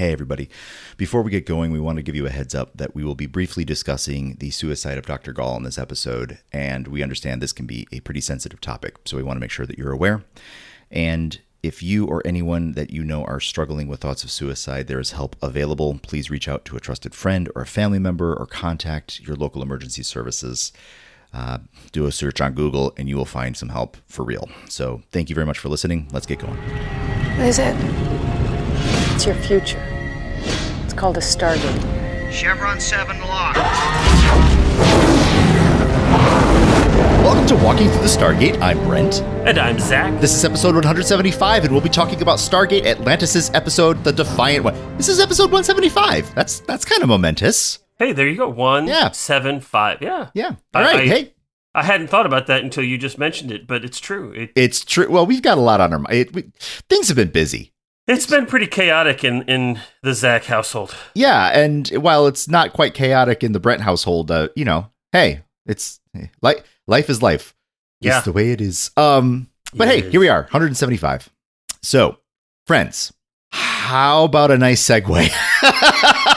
Hey, everybody. Before we get going, we want to give you a heads up that we will be briefly discussing the suicide of Dr. Gall in this episode, and we understand this can be a pretty sensitive topic, so we want to make sure that you're aware. And if you or anyone that you know are struggling with thoughts of suicide, there is help available. Please reach out to a trusted friend or a family member or contact your local emergency services. Uh, do a search on Google and you will find some help for real. So, thank you very much for listening. Let's get going. What is it? It's your future. It's called a Stargate. Chevron 7 locked. Welcome to Walking Through the Stargate. I'm Brent. And I'm Zach. This is episode 175, and we'll be talking about Stargate Atlantis' episode, The Defiant One. This is episode 175. That's that's kind of momentous. Hey, there you go. One, Yeah. seven, five. Yeah. Yeah. I- All right. I- hey, I hadn't thought about that until you just mentioned it, but it's true. It, it's true. Well, we've got a lot on our mind. It, we, things have been busy. It's been pretty chaotic in, in the Zach household. Yeah, and while it's not quite chaotic in the Brent household, uh, you know, hey, it's like life is life. Yeah. It's the way it is. Um, but It hey, here we are, 175. So, friends, how about a nice segue?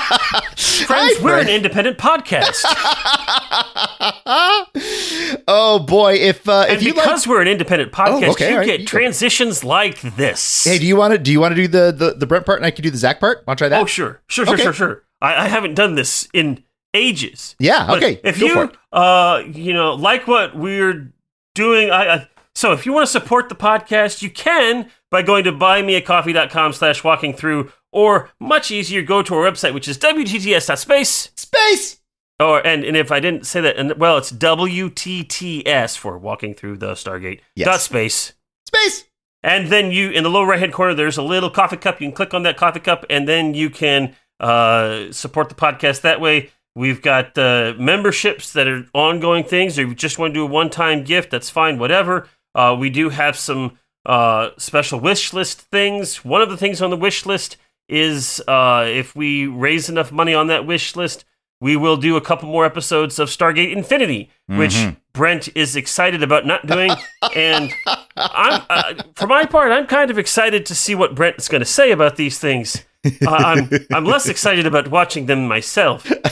Friends, we're an independent podcast. oh boy, if uh, and if you like, because we're an independent podcast, okay, you right, get you go. transitions like this. hey, do you want to do you want to do the, the the Brent part and I can do the Zach part? Want to try that? oh, sure. Sure, sure, Okay. sure, sure. I, I haven't done this in ages. yeah. But Okay. If go you, uh, you know, like what we're doing, I, I so if you want to support the podcast, you can by going to buymeacoffee.com slash walking through, or much easier, go to our website, which is wtts.space. space. Or and, and if I didn't say that, and well, it's WTTS for walking through the Stargate Yes. dot space. Space. And then you, in the lower right hand corner, there's a little coffee cup. You can click on that coffee cup, and then you can uh, support the podcast that way. We've got uh, memberships that are ongoing things, or you just want to do a one time gift, that's fine, whatever. Uh, we do have some uh, special wish list things. One of the things on the wish list is uh, if we raise enough money on that wish list, we will do a couple more episodes of Stargate Infinity, which Mhm. Brent is excited about not doing. and I'm, uh, for my part, I'm kind of excited to see what Brent is going to say about these things. Uh, I'm, I'm less excited about watching them myself, but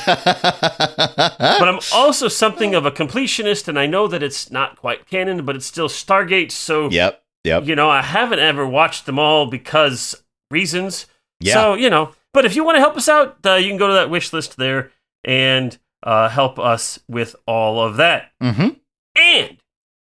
I'm also something of a completionist, and I know that it's not quite canon, but it's still Stargate. So, Yep. Yep. you know, I haven't ever watched them all because reasons. Yeah. So, you know, but if you want to help us out, uh, you can go to that wish list there and uh, help us with all of that. mm-hmm. And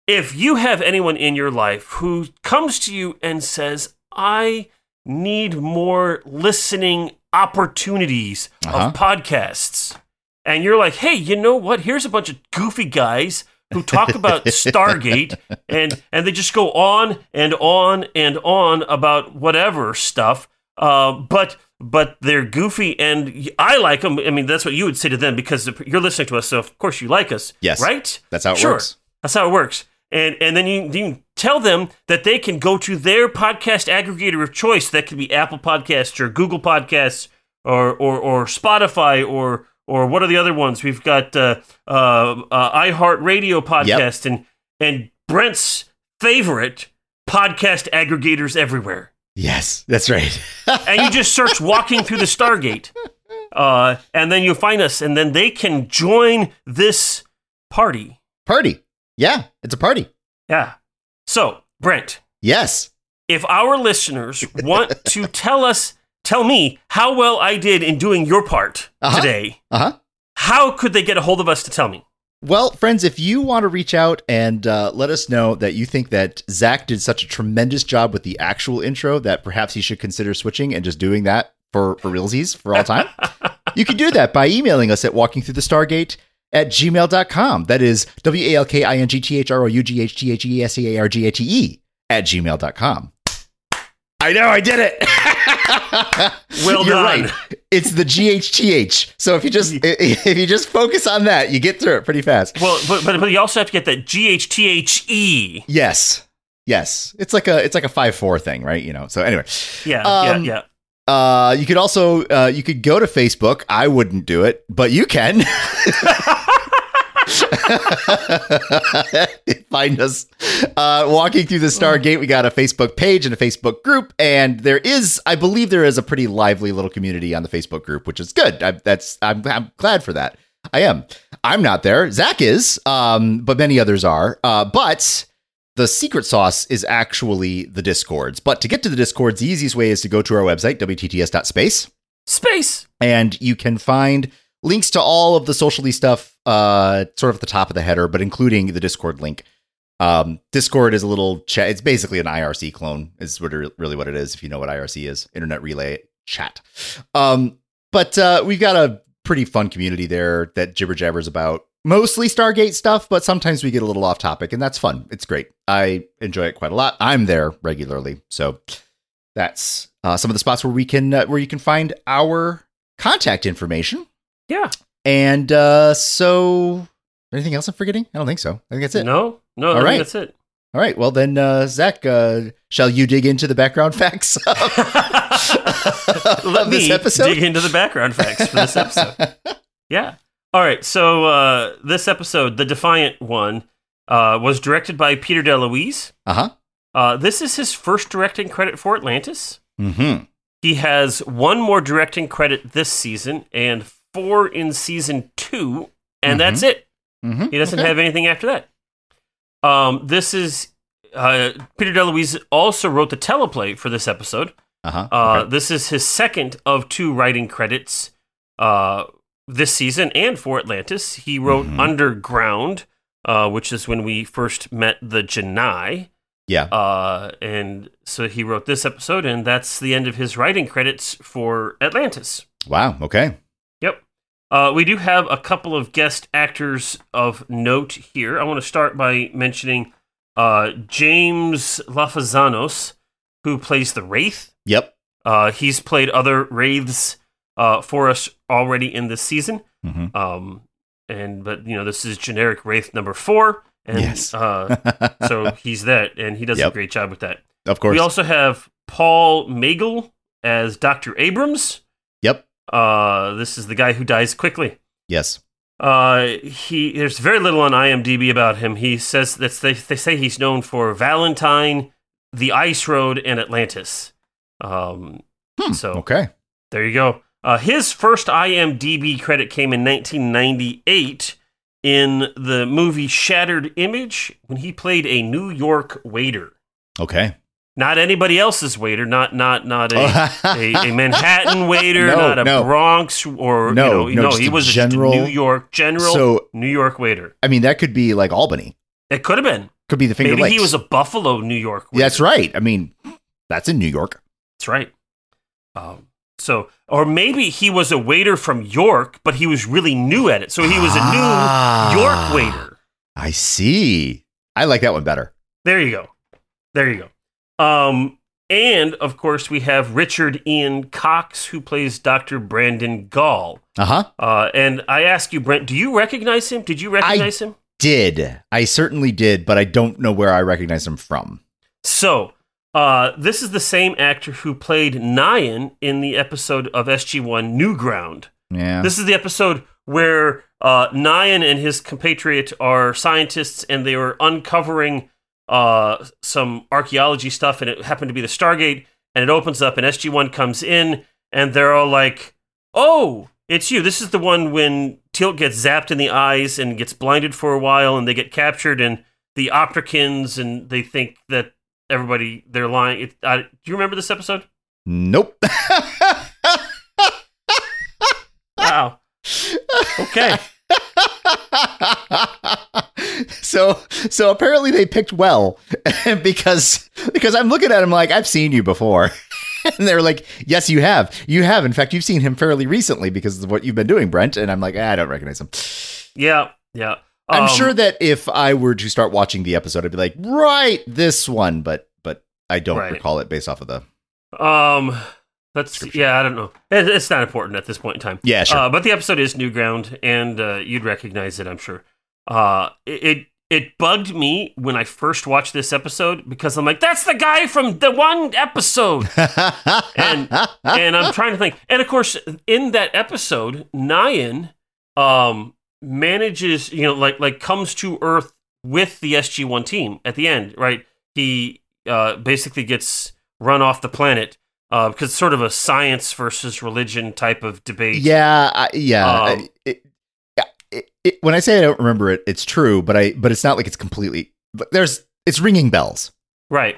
if you have anyone in your life who comes to you and says, I need more listening opportunities Uh-huh. of podcasts, and you're like, hey, you know what? Here's a bunch of goofy guys who talk about Stargate and and they just go on and on and on about whatever stuff. Uh, but but they're goofy and I like them. I mean, that's what you would say to them because you're listening to us, so of course you like us. Yes. right. That's how it Sure. works. That's how it works. And and then you, you tell them that they can go to their podcast aggregator of choice. That could be Apple Podcasts or Google Podcasts or or, or Spotify or or what are the other ones? We've got uh, uh, uh, iHeartRadio podcast and and Brent's favorite podcast aggregators everywhere. Yes, that's right. And you just search "Walking Through the Stargate," uh, and then you'll find us, and then they can join this party. party. Yeah, it's a party. Yeah. So, Brent, Yes. if our listeners want to tell us, tell me how well I did in doing your part Uh-huh. today, Uh huh. how could they get a hold of us to tell me? Well, friends, if you want to reach out and uh, let us know that you think that Zach did such a tremendous job with the actual intro that perhaps he should consider switching and just doing that for, for realsies for all time, you can do that by emailing us at walkingthroughthestargate at gmail.com. That is W A L K I N G T H R O U G H T H E S E A R G A T E at gmail.com. I know, I did it. Well You're done. right. It's the GHTH. So if you just if you just focus on that, you get through it pretty fast. Well, but, but, but you also have to get that G H T H E. Yes. Yes. It's like a it's like a 5-4 thing, right? You know. So anyway, Yeah, Um, yeah, uh you could also uh you could go to Facebook. I wouldn't do it, but you can. Find us uh, walking through the Stargate. We got a Facebook page and a Facebook group, and there is, I believe, there is a pretty lively little community on the Facebook group, which is good. I, that's I'm, I'm glad for that. I am. I'm not there. Zach is, um, but many others are. Uh, but the secret sauce is actually the discords. But to get to the discords, the easiest way is to go to our website, wtts.space. Space. And you can find links to all of the socially stuff uh, sort of at the top of the header, but including the Discord link. Um, Discord is a little chat. It's basically an IRC clone, is what it, really what it is. If you know what IRC is, Internet Relay Chat. Um, but uh, we've got a pretty fun community there that jibber jabbers about mostly Stargate stuff, but sometimes we get a little off topic, and that's fun. It's great. I enjoy it quite a lot. I'm there regularly, so that's uh, some of the spots where we can uh, where you can find our contact information. Yeah. And uh, so, anything else I'm forgetting? I don't think so. I think that's it. No, no, All I think that's it. All right. Well, then, uh, Zach, uh, shall you dig into the background facts of, Let of this me episode? dig into the background facts for this episode. yeah. All right. So uh, this episode, the Defiant one, uh, was directed by Peter DeLuise. Uh huh. Uh, this is his first directing credit for Atlantis. Mm-hmm. He has one more directing credit this season and four in season two, and Mhm. that's it. Mm-hmm. He doesn't have anything after that. Um, this is uh, Peter DeLuise also wrote the teleplay for this episode. Uh-huh. Uh, okay. This is his second of two writing credits uh, this season and for Atlantis. He wrote Mhm. Underground, uh, which is when we first met the Genii. Yeah. Uh, and so he wrote this episode, and that's the end of his writing credits for Atlantis. Wow. Okay. Yep. Uh, we do have a couple of guest actors of note here. I want to start by mentioning uh, James Lafazanos, who plays the Wraith. Yep. Uh, he's played other Wraiths uh, for us already in this season. Mm-hmm. Um, and but you know this is generic Wraith number four, and Yes. uh, so he's that, and he does a great job with that. of course. We also have Paul Magel as Doctor Abrams. Uh, this is the guy who dies quickly. Yes. Uh, he there's very little on IMDb about him. He says that they, they say he's known for Valentine, The Ice Road, and Atlantis. Um, Hmm, so Okay. there you go. Uh, his first IMDb credit came in 1998 in the movie Shattered Image when he played a New York waiter. Okay. Not anybody else's waiter, not not not a a, a Manhattan waiter, No, not a no. Bronx or No, you no, know, no, just he a was general- a New York general So, New York waiter. I mean, that could be like Albany. It could have been. Could be the Finger Maybe Lakes. he was a Buffalo, New York. Waiter. That's right. I mean, that's in New York. That's right. Um, so, or maybe he was a waiter from York, but he was really new at it. So he was a new Ah. York waiter. I see. I like that one better. There you go. There you go. Um, and of course, we have Richard Ian Cox, who plays Dr. Brandon Gall. Uh huh. Uh, and I ask you, Brent, do you recognize him? Did you recognize him? Did I certainly did, but I don't know where I recognize him from. So, uh, this is the same actor who played Nyan in the episode of SG1 Newground. Yeah. This is the episode where uh, Nyan and his compatriot are scientists and they were uncovering uh, some archaeology stuff, and it happened to be the Stargate. And it opens up, and SG1 comes in, and they're all like, Oh, it's you. This is the one when Teal'c gets zapped in the eyes and gets blinded for a while, and they get captured, and the Optricans, and they think that everybody, they're lying. It, uh, do you remember this episode? nope. Wow. Okay. so so apparently they picked well because because I'm looking at him like I've seen you before. and they're like, "Yes, you have. You have. In fact, you've seen him fairly recently because of what you've been doing, Brent." And I'm like, ah, "I don't recognize him." Yeah. Yeah. I'm Um, sure that if I were to start watching the episode, I'd be like, "Right, this one," but but I don't Right. recall it based off of the Um, that's yeah. I don't know. It, it's not important at this point in time. Yeah, sure. Uh, but the episode is new ground, and uh, you'd recognize it, I'm sure. Uh, it, it it bugged me when I first watched this episode because I'm like, that's the guy from the one episode, and and I'm trying to think. And of course, in that episode, Nyan, um, manages, you know, like like comes to Earth with the SG One team at the end, right? He uh, basically gets run off the planet uh, because it's sort of a science versus religion type of debate. Yeah, I, yeah. Um, it, yeah it, when I say I don't remember it, it's true, but I but it's not like it's completely. There's it's ringing bells. Right.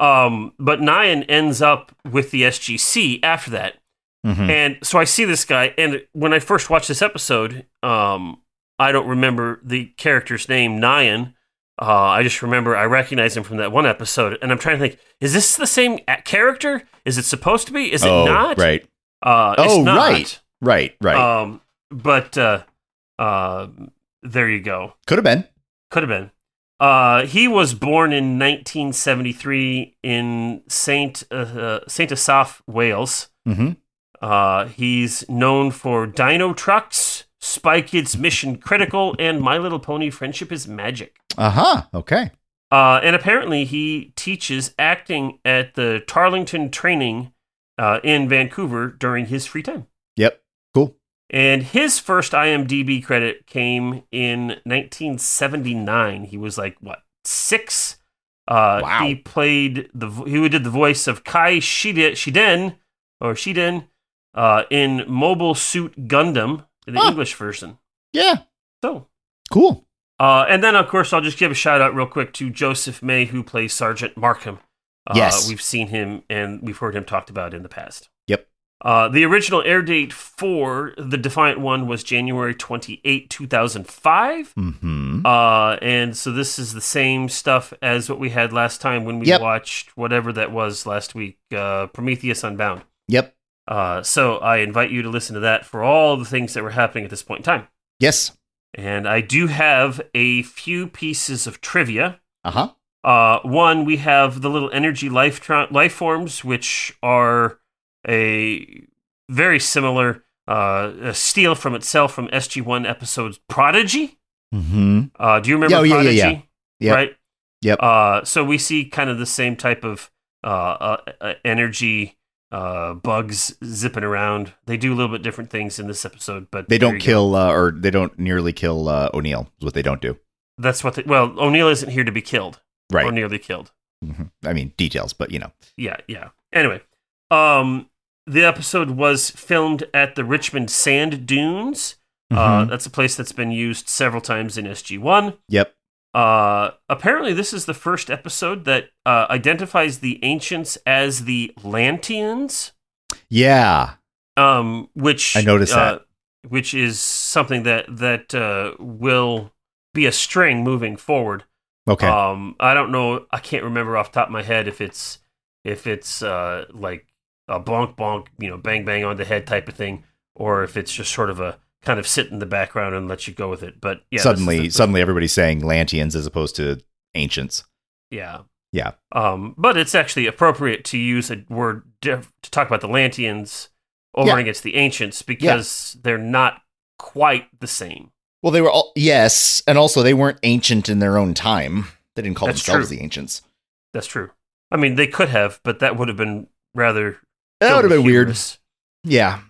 Um, but Nyan ends up with the SGC after that. Mhm. And so I see this guy, and when I first watched this episode, um, I don't remember the character's name, Nyan. Uh, I just remember I recognize him from that one episode, and I'm trying to think: is this the same character? Is it supposed to be? Is it oh, not? right, Uh, it's Oh, not. right. right, right. Um, but uh, uh, there you go. Could have been. Could have been. Uh, he was born in 1973 in Saint uh, uh, Saint Asaph, Wales. hmm Uh, he's known for Dinotrux, Spy Kids Mission Critical, and My Little Pony Friendship is Magic. Uh huh. Okay. Uh, and apparently, he teaches acting at the Tarlington Training uh, in Vancouver during his free time. And his first IMDb credit came in 1979. He was like what six? Uh, Wow. He played the he did the voice of Kai Shide- Shiden or Shiden uh, in Mobile Suit Gundam, the Huh. English version. Yeah. So, Cool. uh, and then of course I'll just give a shout out real quick to Joseph May who plays Sergeant Markham. Uh, Yes. we've seen him and we've heard him talked about in the past. Uh, the original air date for the Defiant One was January 28, 2005. Hmm. Uh, and so this is the same stuff as what we had last time when we Yep. watched whatever that was last week uh, Prometheus Unbound. Yep. Uh, so I invite you to listen to that for all the things that were happening at this point in time. Yes. And I do have a few pieces of trivia. Uh huh. Uh, one, we have the little energy life tra- life forms, which are a very similar uh, steal from itself from SG One episodes Prodigy. Hmm. Uh, do you remember Oh, yeah, yeah, Prodigy? yeah. Yep. Right. Yep. Uh, so we see kind of the same type of uh, uh, uh, energy uh, bugs zipping around. They do a little bit different things in this episode, but They don't kill, uh, or they don't nearly kill uh, O'Neill. Is what they don't do. That's what. They, well, O'Neill isn't here to be killed Right. or nearly killed. Mhm. I mean details, but you know. Yeah, yeah. Anyway, um, the episode was filmed at the Richmond Sand Dunes. Uh, Mhm. that's a place that's been used several times in SG One. yep. Uh, apparently, this is the first episode that uh, identifies the ancients as the Lanteans, Yeah. um, which I noticed uh, which is something that that uh, will be a string moving forward. Okay. Um, I don't know. I can't remember off the top of my head if it's if it's uh, like a bonk bonk, you know, bang bang on the head type of thing, or if it's just sort of a kind of sit in the background and let you go with it. But yeah, suddenly, suddenly, everybody's saying Lanteans as opposed to ancients. yeah, Yeah. Um, but it's actually appropriate to use a word diff- to talk about the Lanteans over Yeah. against the ancients because they're not quite the same. Well, they were all yes, and also they weren't ancient in their own time. They didn't call That's themselves true. the ancients. That's true. I mean, they could have, but that would have been rather That would have been weird. Yeah.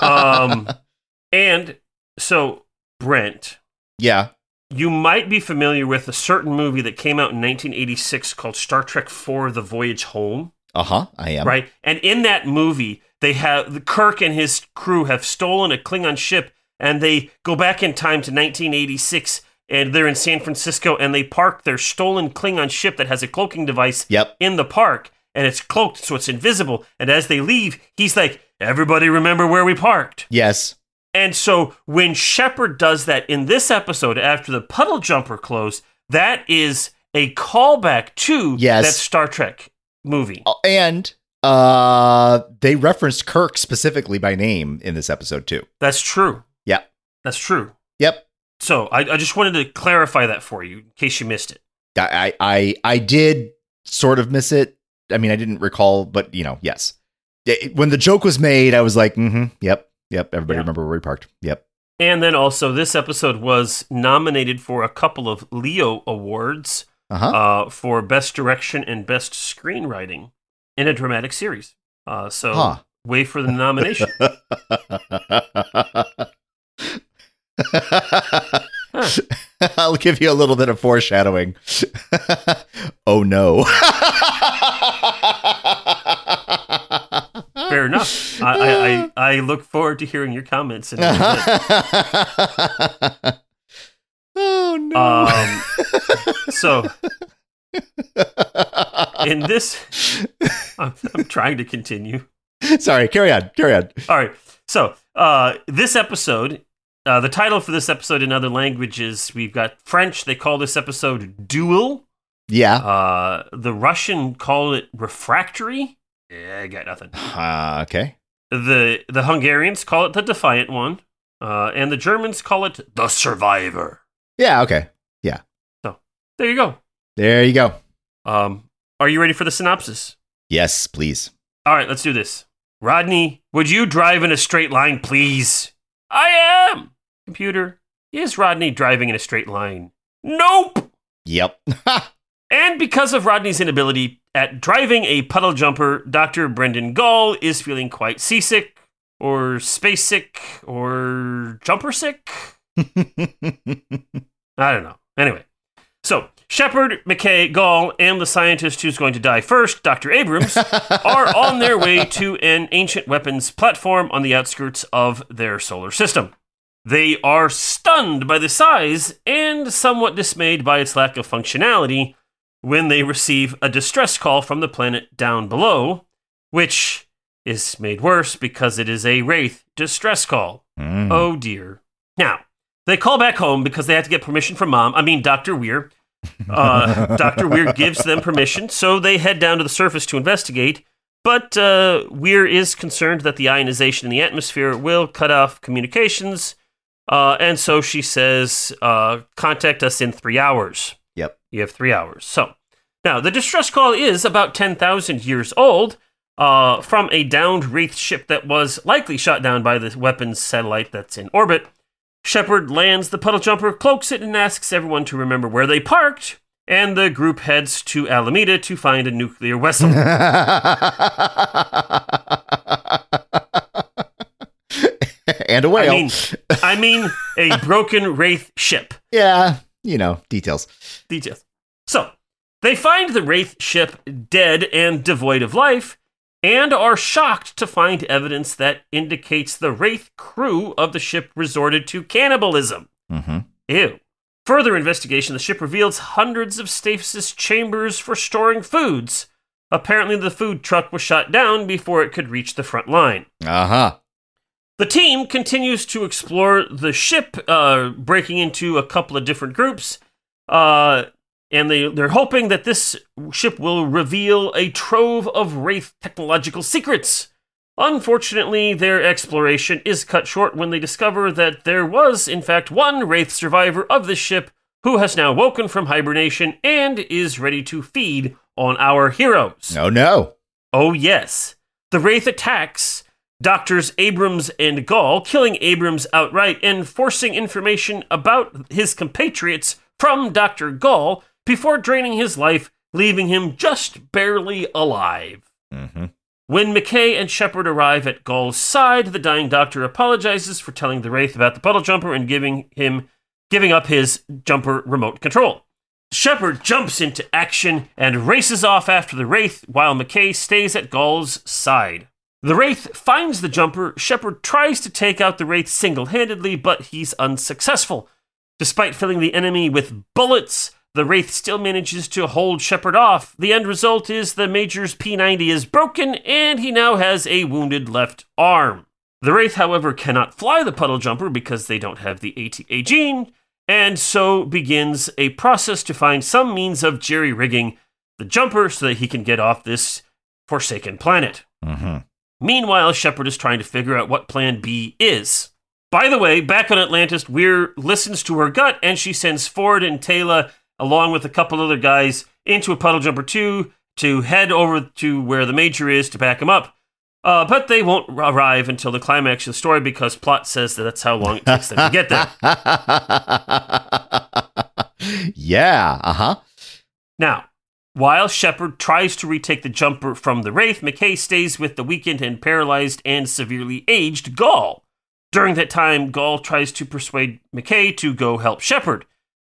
Um, and so, Brent, yeah. you might be familiar with a certain movie that came out in 1986 called Star Trek IV: The Voyage Home, Uh huh. I am. right? And in that movie, they have the Kirk and his crew have stolen a Klingon ship, and they go back in time to 1986, and they're in San Francisco, and they park their stolen Klingon ship that has a cloaking device Yep. in the park, and it's cloaked so it's invisible. And as they leave, he's like, "Everybody, remember where we parked." Yes. And so when Sheppard does that in this episode after the puddle jumper close, that is a callback to Yes. that Star Trek movie. Uh, And uh, they referenced Kirk specifically by name in this episode too. That's true. Yeah. That's true. Yep. So I, I just wanted to clarify that for you in case you missed it. I, I I did sort of miss it. I mean, I didn't recall, but you know, yes. It- when the joke was made, I was like, mm-hmm, yep, yep. Everybody Yeah. remember where we parked? Yep. And then also, this episode was nominated for a couple of Leo Awards Uh-huh. uh, for Best Direction and Best Screenwriting in a dramatic series. Uh, so Huh. wait for the nomination. I'll give you a little bit of foreshadowing. oh no. Fair enough. I, I, I, I look forward to hearing your comments. In oh no. Um, so in this, I'm, I'm trying to continue. Sorry, carry on. Carry on. All right. So uh, this episode, uh, the title for this episode in other languages, we've got French. They call this episode "Duel." Yeah. Uh, the Russian call it "Refractory." Yeah, I got nothing. Uh, okay. The the Hungarians call it the Defiant One, uh, and the Germans call it the Survivor. Yeah, okay. Yeah. So there you go. There you go. Um, are you ready for the synopsis? Yes, please. All right, let's do this. Rodney, would you drive in a straight line, please? I am. Computer, is Rodney driving in a straight line? Nope. Yep. And because of Rodney's inability at driving a puddle jumper, Dr. Brendan Gall is feeling quite seasick, or space sick, or jumper sick. I don't know. Anyway, so Sheppard, McKay, Gall, and the scientist who's going to die first, Dr. Abrams, are on their way to an ancient weapons platform on the outskirts of their solar system. They are stunned by the size and somewhat dismayed by its lack of functionality when they receive a distress call from the planet down below, which is made worse because it is a Wraith distress call. Mm. Oh dear. Now, they call back home because they have to get permission from mom. I mean, Dr. Weir. Uh, Dr. Weir gives them permission, so they head down to the surface to investigate. But uh, Weir is concerned that the ionization in the atmosphere will cut off communications, uh, and so she says, uh, contact us in three hours. Yep. You have three hours. So, now, the distress call is about 10,000 years old uh, from a downed Wraith ship that was likely shot down by the weapons satellite that's in orbit. Sheppard lands the puddle jumper, cloaks it, and asks everyone to remember where they parked. And the group heads to Alameda to find a nuclear vessel. and a whale. I mean, I mean, a broken Wraith ship. yeah, you know, details. Details. So, they find the Wraith ship dead and devoid of life, and are shocked to find evidence that indicates the Wraith crew of the ship resorted to cannibalism. hmm Ew. Further investigation, the ship reveals hundreds of stasis chambers for storing foods. Apparently, the food truck was shot down before it could reach the front line. Uh huh. The team continues to explore the ship, uh, breaking into a couple of different groups, uh, and they, they're hoping that this ship will reveal a trove of Wraith technological secrets. Unfortunately, their exploration is cut short when they discover that there was, in fact, one Wraith survivor of the ship who has now woken from hibernation and is ready to feed on our heroes. No, no. Oh, yes. The Wraith attacks Doctors Abrams and Gall, killing Abrams outright and forcing information about his compatriots from Dr. Gall before draining his life, leaving him just barely alive. hmm When McKay and Sheppard arrive at Gall's side, the dying doctor apologizes for telling the Wraith about the puddle jumper and giving him giving up his jumper remote control. Sheppard jumps into action and races off after the Wraith while McKay stays at Gall's side. The Wraith finds the jumper. Sheppard tries to take out the Wraith single handedly, but he's unsuccessful. Despite filling the enemy with bullets, the Wraith still manages to hold Sheppard off. The end result is the Major's P90 is broken and he now has a wounded left arm. The Wraith, however, cannot fly the puddle jumper because they don't have the ATA gene, and so begins a process to find some means of jerry rigging the jumper so that he can get off this forsaken planet. hmm Meanwhile, Sheppard is trying to figure out what Plan B is. By the way, back on Atlantis, Weir listens to her gut and she sends Ford and Taylor, along with a couple other guys, into a puddle jumper 2 to head over to where the Major is to back him up. Uh, but they won't arrive until the climax of the story because plot says that that's how long it takes them to get there. yeah. Uh huh. Now, while Sheppard tries to retake the jumper from the Wraith, McKay stays with the weakened and paralyzed and severely aged Gall. During that time, Gall tries to persuade McKay to go help Sheppard,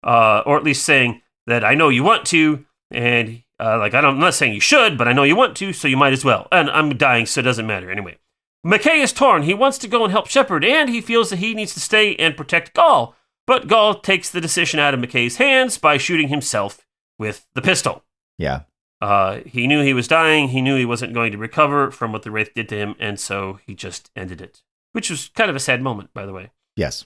uh, or at least saying that I know you want to, and uh, like I don't, I'm not saying you should, but I know you want to, so you might as well. And I'm dying, so it doesn't matter anyway. McKay is torn. He wants to go and help Sheppard, and he feels that he needs to stay and protect Gall. But Gall takes the decision out of McKay's hands by shooting himself with the pistol. Yeah. Uh, he knew he was dying. He knew he wasn't going to recover from what the Wraith did to him, and so he just ended it. Which was kind of a sad moment, by the way. Yes.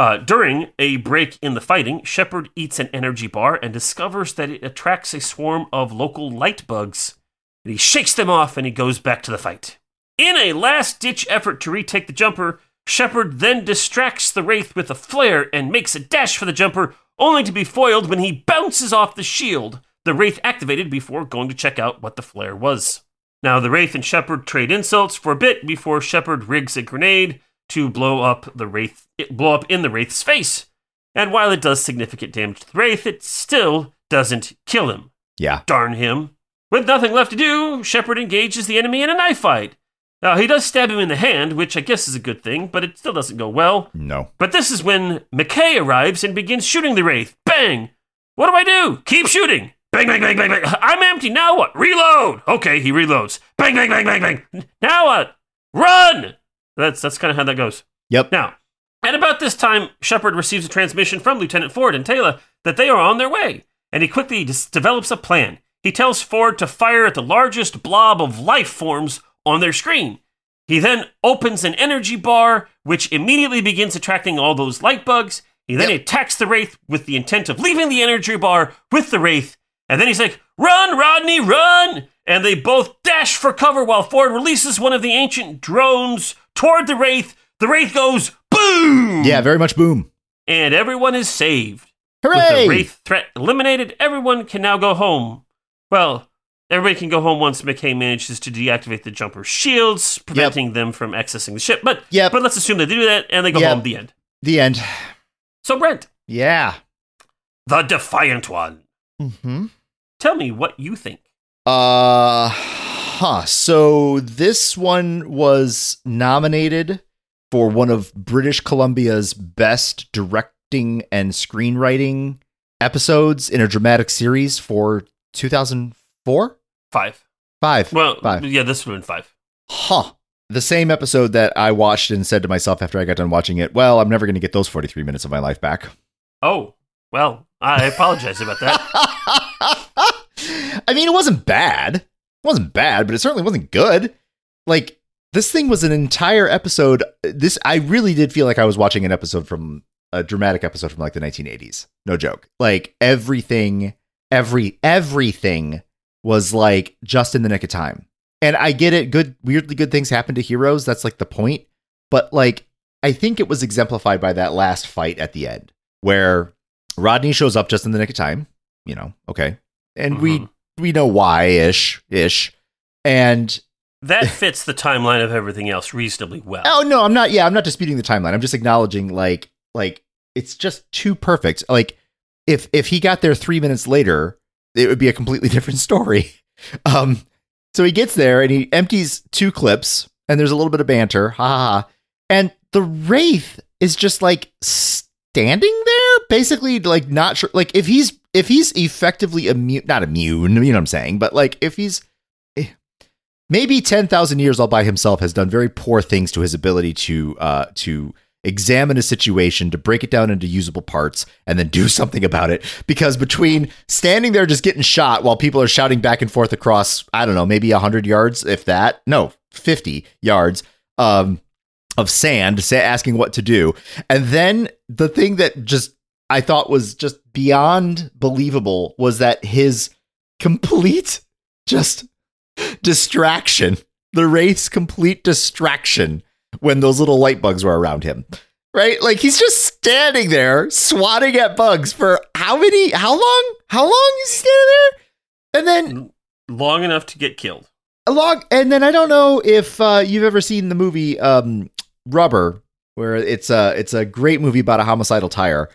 Uh, during a break in the fighting, Sheppard eats an energy bar and discovers that it attracts a swarm of local light bugs. And he shakes them off and he goes back to the fight. In a last ditch effort to retake the jumper, Sheppard then distracts the Wraith with a flare and makes a dash for the jumper, only to be foiled when he bounces off the shield the Wraith activated before going to check out what the flare was. Now, the Wraith and Sheppard trade insults for a bit before Sheppard rigs a grenade to blow up the Wraith, blow up in the Wraith's face. And while it does significant damage to the Wraith, it still doesn't kill him. Yeah. Darn him. With nothing left to do, Sheppard engages the enemy in a knife fight. Now, he does stab him in the hand, which I guess is a good thing, but it still doesn't go well. No. But this is when McKay arrives and begins shooting the Wraith. Bang! What do I do? Keep shooting! Bang, bang, bang, bang, bang. I'm empty. Now what? Reload! Okay, he reloads. Bang, bang, bang, bang, bang. Now what? Run! That's, that's kind of how that goes. Yep. Now, at about this time, Sheppard receives a transmission from Lieutenant Ford and Taylor that they are on their way, and he quickly dis- develops a plan. He tells Ford to fire at the largest blob of life forms on their screen. He then opens an energy bar, which immediately begins attracting all those light bugs. He then Yep. attacks the Wraith with the intent of leaving the energy bar with the Wraith. And then he's like, Run, Rodney, run! And they both dash for cover while Ford releases one of the ancient drones toward the Wraith. The Wraith goes boom! Yeah, very much boom. And everyone is saved. With Hooray! the Wraith threat eliminated, everyone can now go home. Well, everybody can go home once McKay manages to deactivate the jumper's shields, preventing them from accessing the ship. But Yep. but let's assume they do that and they go Yep. home. The end. The end. So Brent, Yeah. the defiant one. Mm-hmm. Tell me what you think. Uh huh. So this one was nominated for one of British Columbia's best directing and screenwriting episodes in a dramatic series for 2004? Five. Five. Well, Five. yeah, this would have been five. Huh. The same episode that I watched and said to myself after I got done watching it, well, I'm never going to get those 43 minutes of my life back. Oh, well, I apologize about that. I mean, it wasn't bad. Wasn't bad, but it certainly wasn't good. Like this thing was an entire episode. This I really did feel like I was watching an episode from a dramatic episode from like the 1980s. No joke. Like everything, every everything was like just in the nick of time. And I get it. Good, weirdly good things happen to heroes. That's like the point. But like, I think it was exemplified by that last fight at the end where Rodney shows up just in the nick of time. You know, okay, and we Mhm. We know why ish ish, and That fits the timeline of everything else reasonably well. oh no, I'm not. Yeah, I'm not disputing the timeline. I'm just acknowledging like like it's just too perfect. Like if if he got there three minutes later, it would be a completely different story. Um, so he gets there and he empties two clips, and there's a little bit of banter, ha ha ha, and the wraith is just like standing there, basically like not sure. Like if he's if he's effectively immune, not immune, you know what I'm saying, but like if he's eh, maybe 10,000 years all by himself has done very poor things to his ability to uh to examine a situation to break it down into usable parts and then do something about it. Because between standing there just getting shot while people are shouting back and forth across I don't know maybe 100 yards if that no 50 yards um of sand say, asking what to do. And then the thing that just I thought was just beyond believable was that his complete just distraction, the Wraith's complete distraction when those little light bugs were around him. Right? Like he's just standing there swatting at bugs for how many how long? How long is he standing there? And then Long enough to get killed. along and then I don't know if uh, you've ever seen the movie um, Rubber where it's a it's a great movie about a homicidal tire.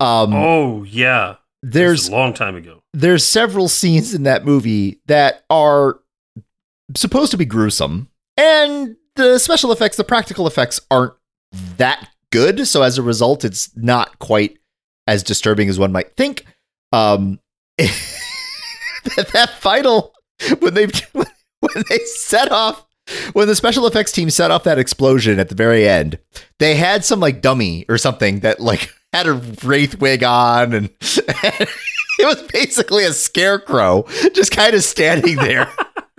Um Oh, yeah. There's a long time ago. there's several scenes in that movie that are supposed to be gruesome and the special effects the practical effects aren't that good. So as a result, it's not quite as disturbing as one might think. Um, that, that final when they when they set off when the special effects team set off that explosion at the very end, they had some like dummy or something that like had a wraith wig on and, and it was basically a scarecrow just kind of standing there.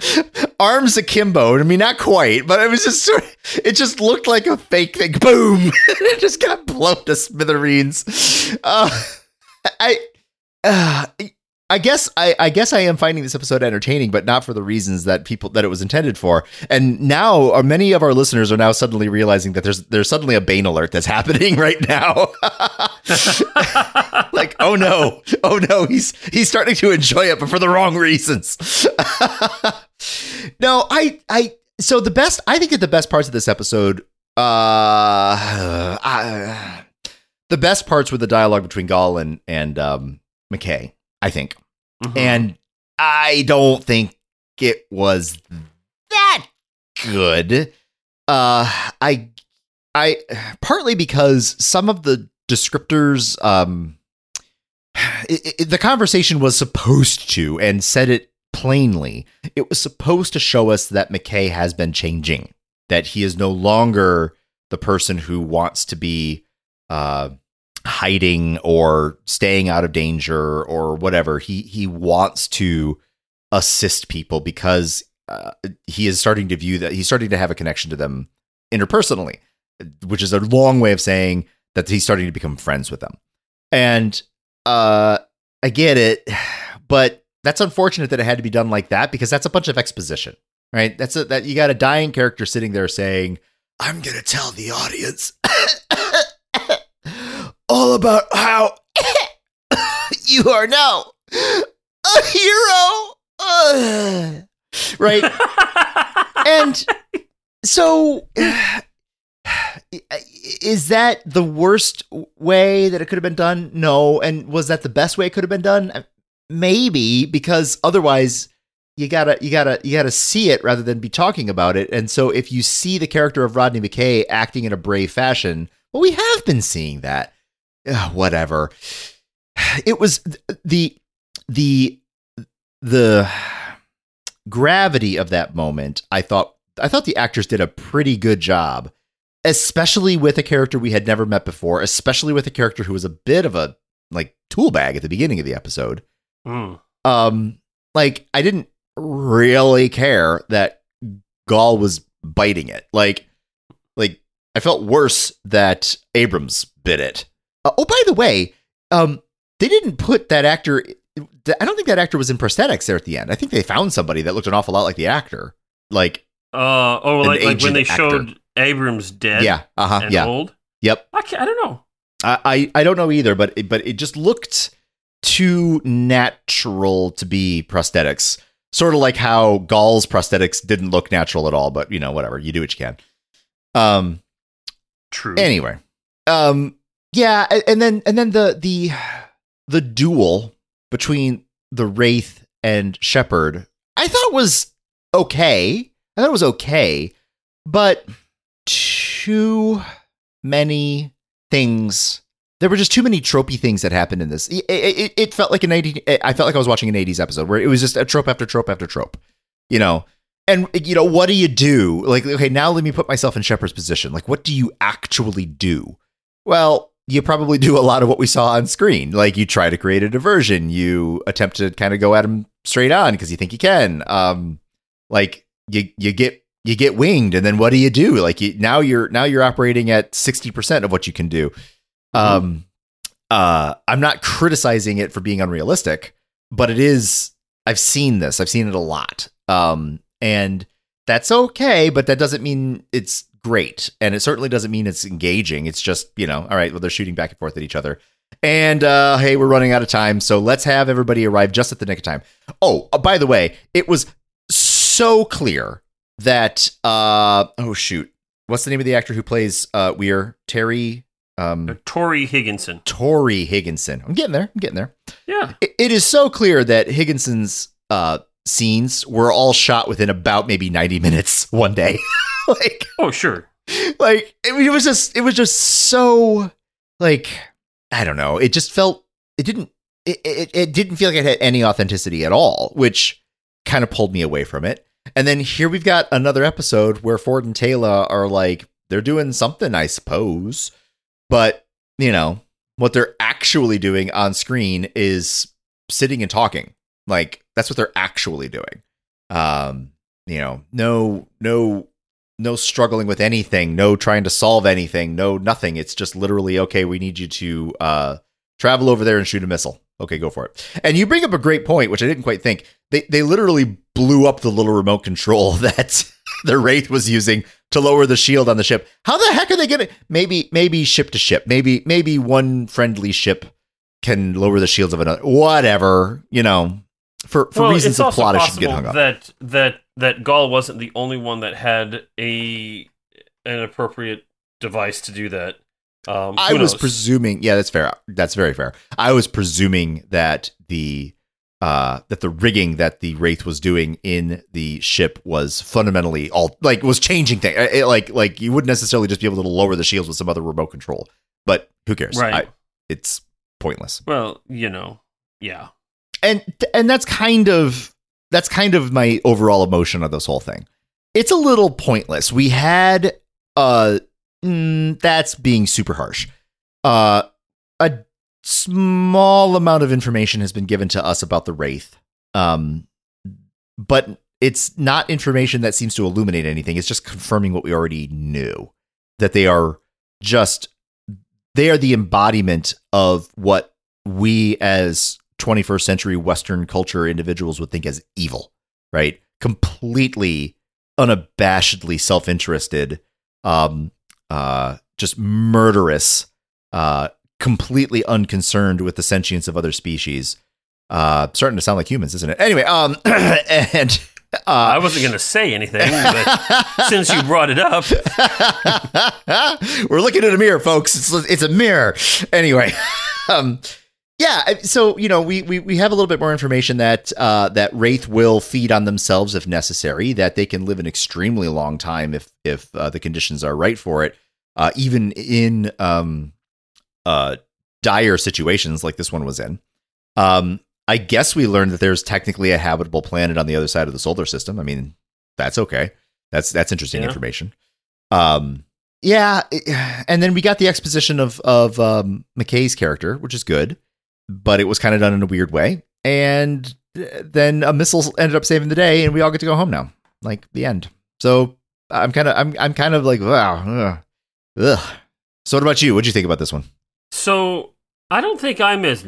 Arms akimbo. I mean, not quite, but it was just sort of, it just looked like a fake thing. Boom! it just got blown to smithereens. Uh, I, uh, I guess I, I guess I am finding this episode entertaining, but not for the reasons that people that it was intended for. And now, uh, many of our listeners are now suddenly realizing that there's there's suddenly a Bane alert that's happening right now. like, oh no, oh no, he's he's starting to enjoy it, but for the wrong reasons. no, I I so the best I think that the best parts of this episode, uh, uh the best parts were the dialogue between Gall and and um, McKay I think. Mm-hmm. And I don't think it was that good. Uh I I partly because some of the descriptors um it, it, the conversation was supposed to and said it plainly. It was supposed to show us that McKay has been changing, that he is no longer the person who wants to be uh hiding or staying out of danger or whatever. He he wants to assist people because uh, he is starting to view that he's starting to have a connection to them interpersonally, which is a long way of saying that he's starting to become friends with them. And uh, I get it, but that's unfortunate that it had to be done like that because that's a bunch of exposition, right? That's a, that you got a dying character sitting there saying, "I'm gonna tell the audience." All about how you are now a hero. Uh, right? and so is that the worst way that it could have been done? No. And was that the best way it could have been done? Maybe because otherwise you gotta you gotta you gotta see it rather than be talking about it. And so if you see the character of Rodney McKay acting in a brave fashion, well, we have been seeing that ugh, whatever. It was the the the gravity of that moment. I thought I thought the actors did a pretty good job, especially with a character we had never met before, especially with a character who was a bit of a like tool bag at the beginning of the episode. Mm. Um, like I didn't really care that Gall was biting it. Like, like I felt worse that Abrams bit it. Uh, oh, by the way, um, they didn't put that actor. I don't think that actor was in prosthetics there at the end. I think they found somebody that looked an awful lot like the actor, like uh oh, like, like when they actor. showed Abrams dead. Yeah, uh huh. Yeah, old. Yep. I, I don't know. I, I I don't know either, but it, but it just looked too natural to be prosthetics. Sort of like how Gall's prosthetics didn't look natural at all, but you know, whatever. You do what you can. Um, true. Anyway, um, yeah, and then and then the the the duel between the Wraith and Sheppard, I thought was okay. I thought it was okay, but too many things. There were just too many tropey things that happened in this. It, it, it felt like an 80, I felt like I was watching an 80s episode where it was just a trope after trope after trope. You know, and you know, what do you do? Like, okay, now let me put myself in Sheppard's position. Like, what do you actually do? Well, you probably do a lot of what we saw on screen. Like you try to create a diversion, you attempt to kind of go at him straight on because you think you can. Um, like you you get you get winged, and then what do you do? Like you, now you're now you're operating at sixty percent of what you can do. Mm-hmm. Um, uh, I'm not criticizing it for being unrealistic, but it is. I've seen this. I've seen it a lot. Um, and that's okay, but that doesn't mean it's great. And it certainly doesn't mean it's engaging. It's just, you know, all right, well, they're shooting back and forth at each other. And uh, hey, we're running out of time. So let's have everybody arrive just at the nick of time. Oh, uh, by the way, it was so clear that, uh, oh, shoot. What's the name of the actor who plays uh, Weir? Terry. Um, uh, Torri Higginson. Torri Higginson. I'm getting there. I'm getting there. Yeah. it, it is so clear that Higginson's uh, scenes were all shot within about maybe 90 minutes one day. like oh sure like it, it was just it was just so like I don't know. It just felt it didn't it, it, it didn't feel like it had any authenticity at all, which kind of pulled me away from it. And then here we've got another episode where Ford and Taylor are like they're doing something, I suppose, but you know what they're actually doing on screen is sitting and talking. Like that's what they're actually doing. Um, you know, no, no, no struggling with anything, no trying to solve anything, no nothing. It's just literally okay. We need you to uh, travel over there and shoot a missile. Okay, go for it. And you bring up a great point, which I didn't quite think. They they literally blew up the little remote control that the Wraith was using to lower the shield on the ship. How the heck are they gonna maybe maybe ship to ship? Maybe maybe one friendly ship can lower the shields of another. Whatever, you know. For for well, reasons of plot, it should get hung up. that that that Gall wasn't the only one that had a an appropriate device to do that. Um, I who was knows? presuming, yeah, that's fair. That's very fair. I was presuming that the uh that the rigging that the wraith was doing in the ship was fundamentally all like was changing things. It, like like you wouldn't necessarily just be able to lower the shields with some other remote control. But who cares? Right. I, it's pointless. well, you know, yeah. and and that's kind of that's kind of my overall emotion of this whole thing. It's a little pointless. We had uh mm, that's being super harsh. Uh a small amount of information has been given to us about the wraith. Um but it's not information that seems to illuminate anything. It's just confirming what we already knew that they are just they are the embodiment of what we as 21st century Western culture individuals would think as evil, right? Completely unabashedly self interested, um, uh, just murderous, uh, completely unconcerned with the sentience of other species. Uh, starting to sound like humans, isn't it? Anyway, um, and I uh, wasn't going to say anything, but since you brought it up, We're looking at a mirror, folks. It's it's a mirror. Anyway, um, yeah. So you know, we we we have a little bit more information that uh, that wraith will feed on themselves if necessary. That they can live an extremely long time if if uh, the conditions are right for it. Uh, even in um, uh, dire situations like this one was in. Um, I guess we learned that there's technically a habitable planet on the other side of the solar system. I mean, that's okay. That's that's interesting Yeah. information. Um, yeah, and then we got the exposition of of um, McKay's character, which is good, but it was kind of done in a weird way. And then a missile ended up saving the day, and we all get to go home now. Like the end. So I'm kind of I'm I'm kind of like wow. Ugh. ugh. So what about you? What do you think about this one? so I don't think I'm as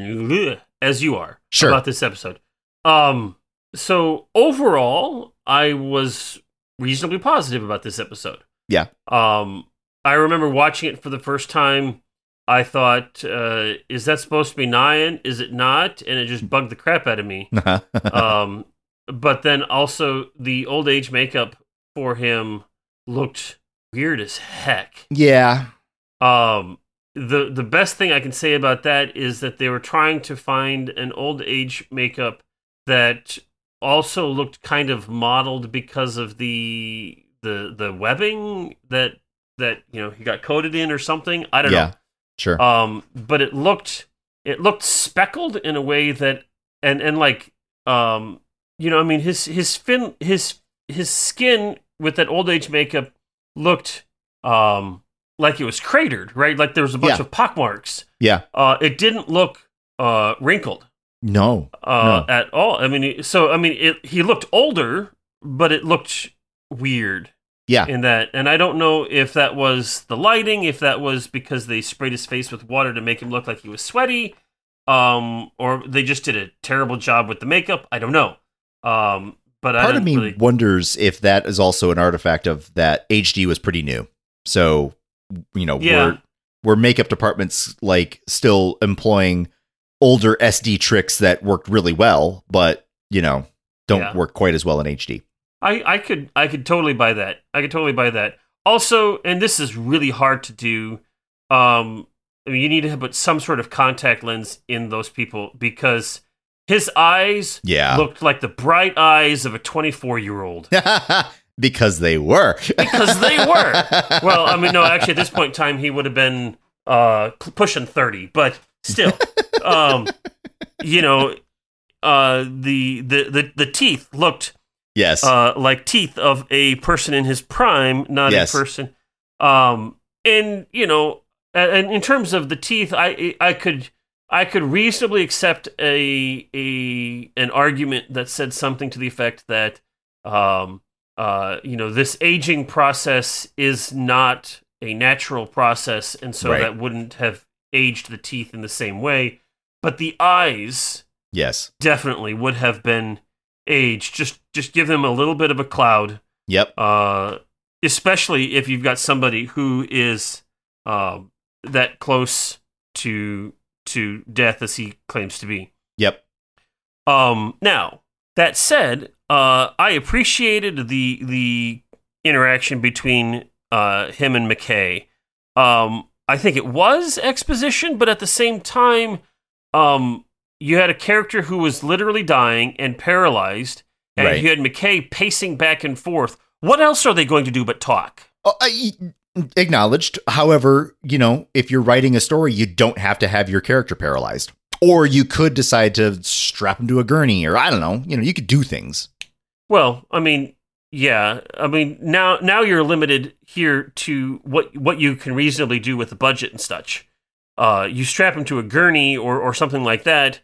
as you are Sure. about this episode. Um, so overall, I was reasonably positive about this episode. Yeah. Um, I remember watching it for the first time. I thought, uh, is that supposed to be Nyan? Is it not? And it just bugged the crap out of me. um, but then also the old age makeup for him looked weird as heck. yeah. Um, the the best thing I can say about that is that they were trying to find an old age makeup that also looked kind of modeled because of the the the webbing that that you know he got coated in or something. I don't know. Yeah. Sure. Um, but it looked it looked speckled in a way that and and like um you know I mean his his fin his his skin with that old age makeup looked um like it was cratered right like there was a bunch Yeah. of pockmarks yeah. uh it didn't look uh wrinkled No. uh at all i mean so i mean it he looked older but it looked weird Yeah. in that and i don't know if that was the lighting if that was because they sprayed his face with water to make him look like he was sweaty um or they just did a terrible job with the makeup i don't know um but I Part of me really, wonders if that is also an artifact of that HD was pretty new. So, you know, Yeah. we're were makeup departments like still employing older SD tricks that worked really well, but you know, don't Yeah. work quite as well in HD. I, I could I could totally buy that. I could totally buy that. Also, and this is really hard to do. Um, I mean, you need to put some sort of contact lens in those people because his eyes Yeah. looked like the bright eyes of a 24 year old. because they were. because they were. Well, I mean, no, actually, at this point in time, he would have been uh, pushing thirty, but still, um, you know, uh, the, the the the teeth looked yes. uh, like teeth of a person in his prime, not Yes. a person. Um, and you know, and in terms of the teeth, I I could I could reasonably accept a a an argument that said something to the effect that um uh you know this aging process is not a natural process, and so Right. that wouldn't have aged the teeth in the same way, but the eyes yes. definitely would have been aged. Just just give them a little bit of a cloud, Yep. uh, especially if you've got somebody who is uh, that close to to death as he claims to be. Yep. Um, now that said, uh, I appreciated the the interaction between uh, him and McKay. Um, I think it was exposition, but at the same time, um, you had a character who was literally dying and paralyzed, and Right. you had McKay pacing back and forth. What else are they going to do but talk? Oh, I, acknowledged. However, you know, if you're writing a story, you don't have to have your character paralyzed. Or you could decide to strap him to a gurney, or I don't know. You know, you could do things. Well, I mean, yeah. I mean, now now you're limited here to what what you can reasonably do with the budget and such. Uh, you strap him to a gurney or or something like that.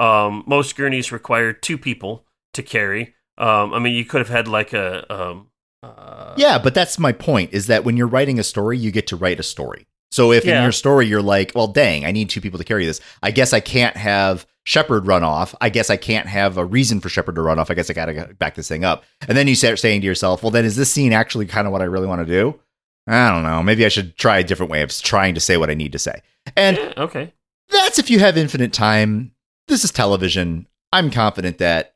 Um, most gurneys require two people to carry. Um, I mean, you could have had like a um, uh, Yeah, but that's my point is that when you're writing a story, you get to write a story. So if in your story you're like, well, dang, I need two people to carry this. I guess I can't have Sheppard run off. I guess I can't have a reason for Sheppard to run off. I guess I got to back this thing up. And then you start saying to yourself, well, then is this scene actually kind of what I really want to do? I don't know. Maybe I should try a different way of trying to say what I need to say. And yeah, okay. that's if you have infinite time. This is television. I'm confident that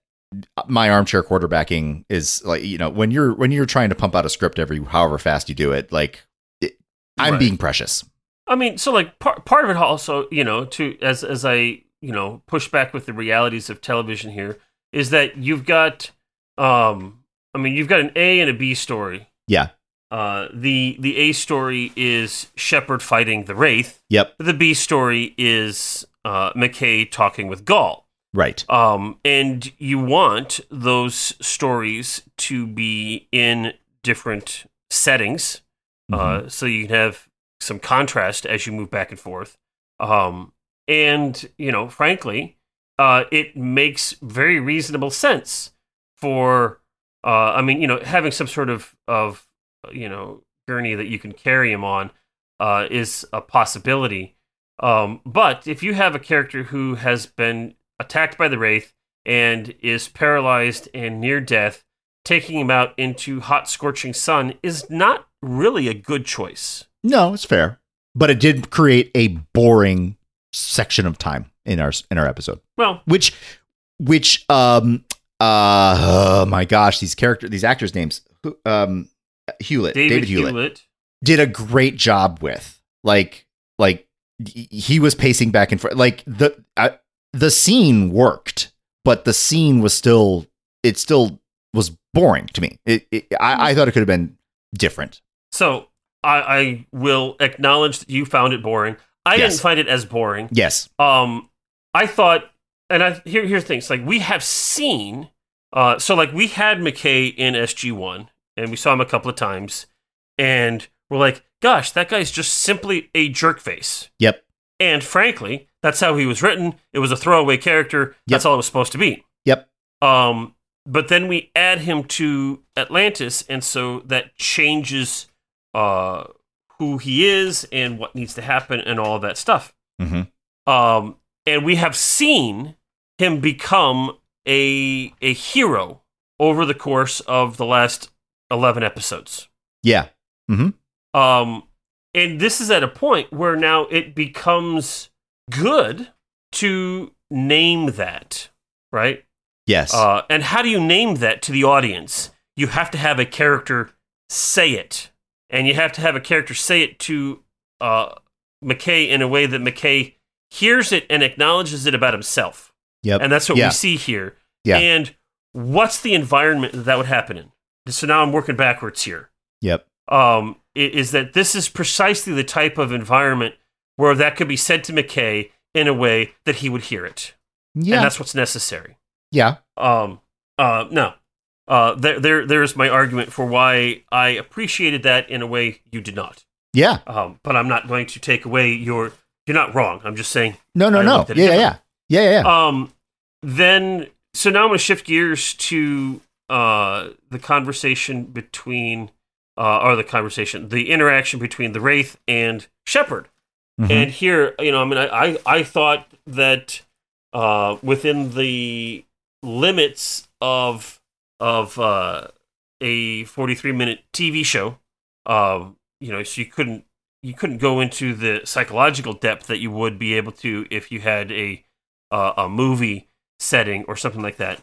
my armchair quarterbacking is like you know when you're when you're trying to pump out a script every however fast you do it like it, I'm Right. being precious. I mean, so like part part of it also, you know, to as as I you know push back with the realities of television here is that you've got, um, I mean, you've got an A and a B story. Yeah. Uh, the the A story is Sheppard fighting the Wraith. Yep. The B story is uh, McKay talking with Gall. Right. Um, and you want those stories to be in different settings, Mm-hmm. uh, so you can have some contrast as you move back and forth. Um, and you know, frankly, uh, it makes very reasonable sense for. Uh, I mean, you know, having some sort of of you know gurney that you can carry him on uh, is a possibility. Um, but if you have a character who has been attacked by the wraith and is paralyzed and near death, taking him out into hot, scorching sun is not really a good choice. No, it's fair, but it did create a boring section of time in our in our episode, Well, which which um uh oh my gosh these character these actors names um Hewlett David, Hewlett. Hewlett. did a great job with. Like, like he- was pacing back and forth. Like the uh, the scene worked, but the scene was still it still was boring to me. It, it I, I thought it could have been different. So I, I will acknowledge that you found it boring. I Yes. didn't find it as boring. Yes. Um, I thought, and I here here's things like we have seen. Uh, so like we had McKay in SG one, and we saw him a couple of times, and we're like, gosh, that guy's just simply a jerk face. Yep. And frankly, that's how he was written. It was a throwaway character. That's all it was supposed to be. Yep. Um, but then we add him to Atlantis, and so that changes uh, who he is and what needs to happen and all of that stuff. Mm-hmm. Um, and we have seen him become a a hero over the course of the last eleven episodes. Yeah. Um, and this is at a point where now it becomes good to name that, right? Yes. Uh, and how do you name that to the audience? You have to have a character say it, and you have to have a character say it to uh, McKay in a way that McKay hears it and acknowledges it about himself. yep. And that's what Yeah. we see here. Yeah. And what's the environment that that would happen in? so now I'm working backwards here. Yep. Um, is that this is precisely the type of environment where that could be said to McKay in a way that he would hear it, Yeah. and that's what's necessary. yeah. Um, uh, no, uh, there, there, there's my argument for why I appreciated that in a way you did not. Yeah. Um, but I'm not going to take away your. You're not wrong. I'm just saying. No, no, no. Yeah, yeah, yeah. Yeah, yeah, yeah. Um, then so now I'm going to shift gears to uh the conversation between uh or the conversation the interaction between the wraith and Sheppard. Mhm. And here, you know, I mean, I I, I thought that uh within the limits of of uh a 43 minute TV show, um, you know, so you couldn't you couldn't go into the psychological depth that you would be able to if you had a uh, a movie setting or something like that.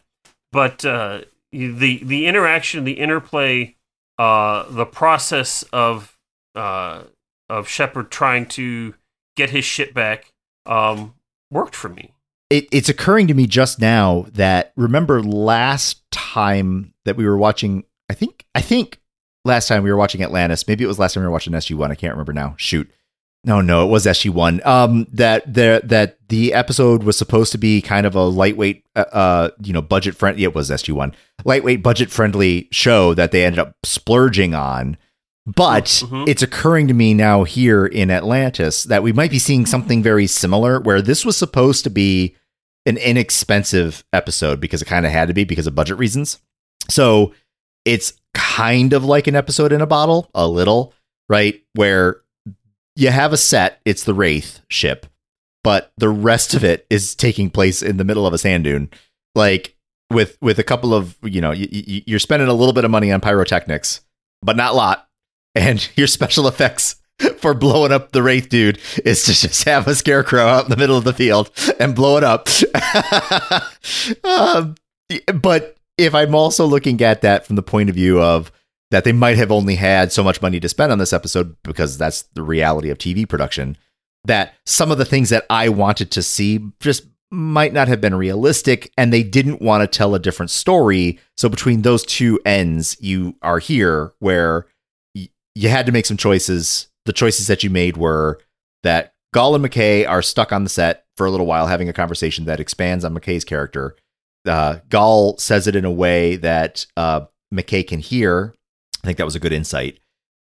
But uh, the the interaction, the interplay, uh, the process of uh, of Sheppard trying to get his shit back um, worked for me. it, it's occurring to me just now that remember last time that we were watching i think i think last time we were watching atlantis maybe it was last time we were watching sg1 i can't remember now shoot no no it was sg1 um that the that the episode was supposed to be kind of a lightweight uh, uh you know budget friendly it was sg1 lightweight budget friendly show that they ended up splurging on but Mhm. it's occurring to me now here in Atlantis that we might be seeing something very similar where this was supposed to be an inexpensive episode because it kind of had to be because of budget reasons. So it's kind of like an episode in a bottle, a little, right? Where you have a set, it's the Wraith ship, but the rest of it is taking place in the middle of a sand dune. Like with with a couple of, you know, y- y- you're spending a little bit of money on pyrotechnics, but not a lot. And your special effects for blowing up the Wraith dude is to just have a scarecrow out in the middle of the field and blow it up. um, but if I'm also looking at that from the point of view of that they might have only had so much money to spend on this episode because that's the reality of TV production, that some of the things that I wanted to see just might not have been realistic and they didn't want to tell a different story. So between those two ends, you are here where y- you had to make some choices. The choices that you made were that Gall and McKay are stuck on the set for a little while having a conversation that expands on McKay's character. Uh, Gall says it in a way that uh, McKay can hear. I think that was a good insight.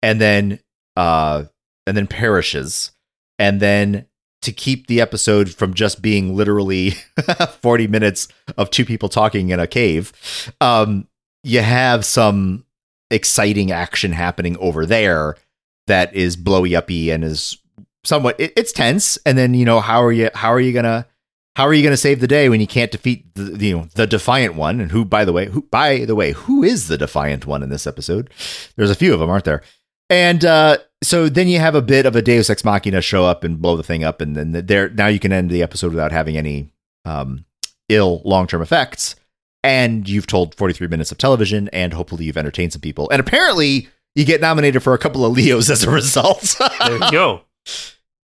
And then, uh, and then perishes. And then to keep the episode from just being literally 40 minutes of two people talking in a cave, um, you have some exciting action happening over there that is blowy uppy and is somewhat it, it's tense and then you know how are you how are you gonna how are you gonna save the day when you can't defeat the you know the defiant one? And who by the way who by the way who is the defiant one in this episode? There's a few of them aren't there? And uh so then you have a bit of a deus ex machina show up and blow the thing up and then there now you can end the episode without having any um ill long-term effects. And you've told 43 minutes of television and hopefully you've entertained some people. And apparently you get nominated for a couple of leos as a result. There you go.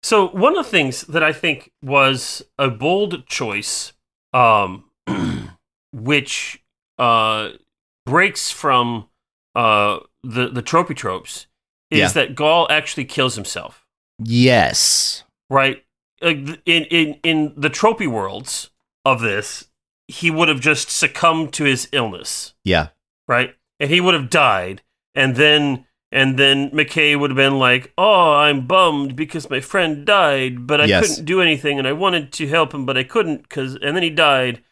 So one of the things that I think was a bold choice, um, which uh, breaks from uh, the the tropey tropes, is Yeah. that Gall actually kills himself. yes Right? In in in the tropey worlds of this, he would have just succumbed to his illness yeah right? And he would have died, and then and then McKay would have been like, "Oh, I'm bummed because my friend died, but I Yes. couldn't do anything, and I wanted to help him, but I couldn't because." And then he died.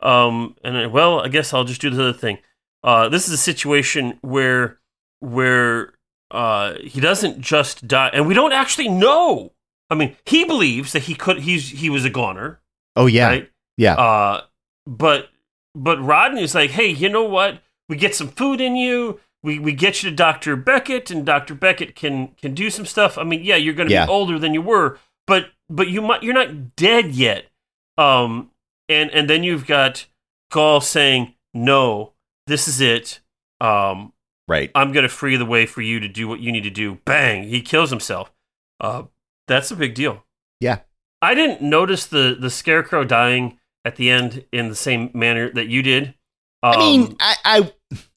Um, and I, well, I guess I'll just do this other thing. Uh, this is a situation where where uh, he doesn't just die, and we don't actually know. I mean, he believes that he could. He's he was a goner, oh yeah right? yeah Uh, but but Rodney's like, hey, you know what? We get some food in you. We we get you to Doctor Beckett, and Doctor Beckett can can do some stuff. I mean, yeah, you're going to Yeah. be older than you were, but but you might you're not dead yet. Um, and and then you've got Gall saying, no, this is it. Um, right I'm going to free the way for you to do what you need to do. Bang! He kills himself. Uh, that's a big deal. Yeah. I didn't notice the the scarecrow dying at the end in the same manner that you did. Um, i mean I, I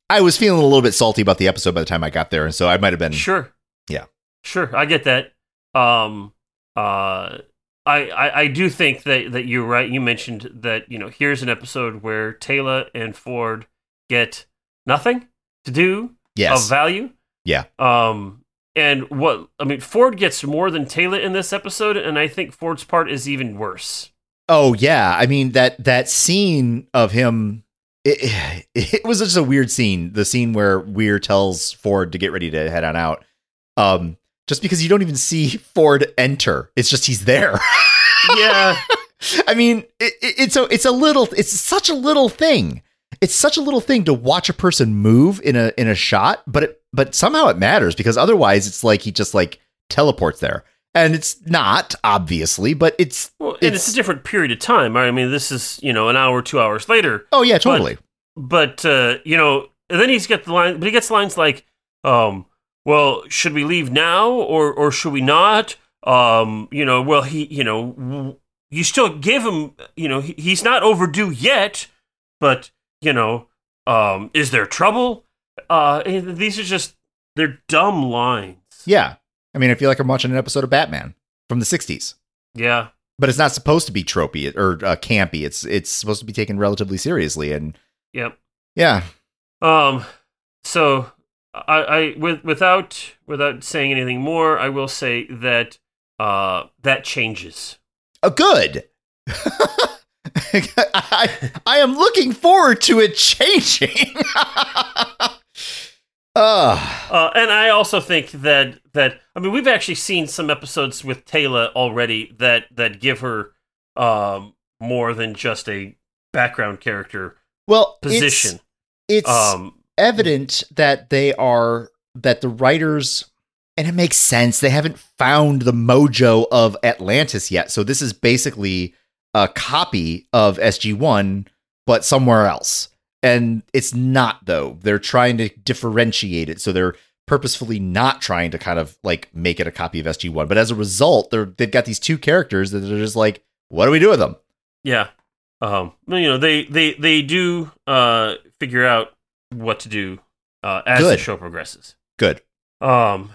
I was feeling a little bit salty about the episode by the time I got there, and so I might have been Sure. Yeah. Sure, I get that. Um, uh, I, I I do think that that you're right. You mentioned that you know here's an episode where Teyla and Ford get nothing to do yes, of value. Yeah. Um, and what I mean, Ford gets more than Teyla in this episode, and I think Ford's part is even worse. Oh yeah, I mean that that scene of him. It, it was just a weird scene. The scene where Weir tells Ford to get ready to head on out. Um, just because you don't even see Ford enter, it's just he's there. Yeah. I mean, it, it, it's a it's a little it's such a little thing. It's such a little thing to watch a person move in a in a shot, but it but somehow it matters because otherwise it's like he just like teleports there. And it's not obviously, but it's Well, and it's, a different period of time. I mean, this is you know an hour, two hours later. oh yeah, totally. But uh, you know, and then he's got the line, but he gets lines like, um, "Well, should we leave now or or should we not?" Um, you know, well, he, you know, w- you still give him, you know, he, he's not overdue yet, but you know, um, is there trouble? Uh, these are just they're dumb lines. Yeah. I mean, I feel like I'm watching an episode of Batman from the 60s. Yeah. But it's not supposed to be tropey or uh, campy. It's it's supposed to be taken relatively seriously and Yep. yeah. Um, so I, I with without without saying anything more, I will say that uh that changes. Oh, good. I, I am looking forward to it changing. uh, Uh, and I also think that that I mean we've actually seen some episodes with Teyla already that that give her um more than just a background character well, it's- position. It's, um, evident that they are that the writers and it makes sense they haven't found the mojo of Atlantis yet. So this is basically a copy of SG1 but somewhere else. And it's not though. They're trying to differentiate it. So they're purposefully not trying to kind of like make it a copy of SG1. But as a result, they're they've got these two characters that are just like, what do we do with them? yeah. Um, you know they they they do uh figure out what to do uh as the show progresses. Good. Um,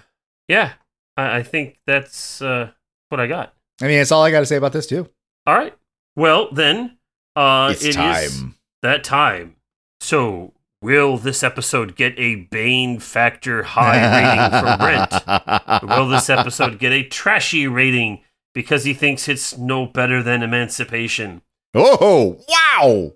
yeah, I, I think that's uh what I got. I mean, that's all I got to say about this too. All right. Well, then, uh, it's it is time. that time. So, will this episode get a Bane factor high rating for Brent? Will this episode get a trashy rating because he thinks it's no better than Emancipation? Oh wow!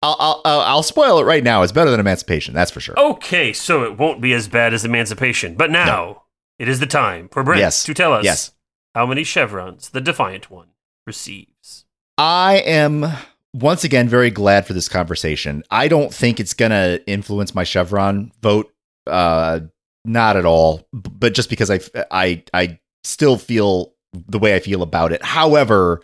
I'll, I'll I'll spoil it right now. It's better than Emancipation, that's for sure. Okay, so it won't be as bad as Emancipation. But now, it is the time for Brent Yes. to tell us Yes, how many chevrons the Defiant One receives. I am once again very glad for this conversation. I don't think it's gonna influence my Chevron vote. Uh, not at all. But just because I I I still feel the way I feel about it. However,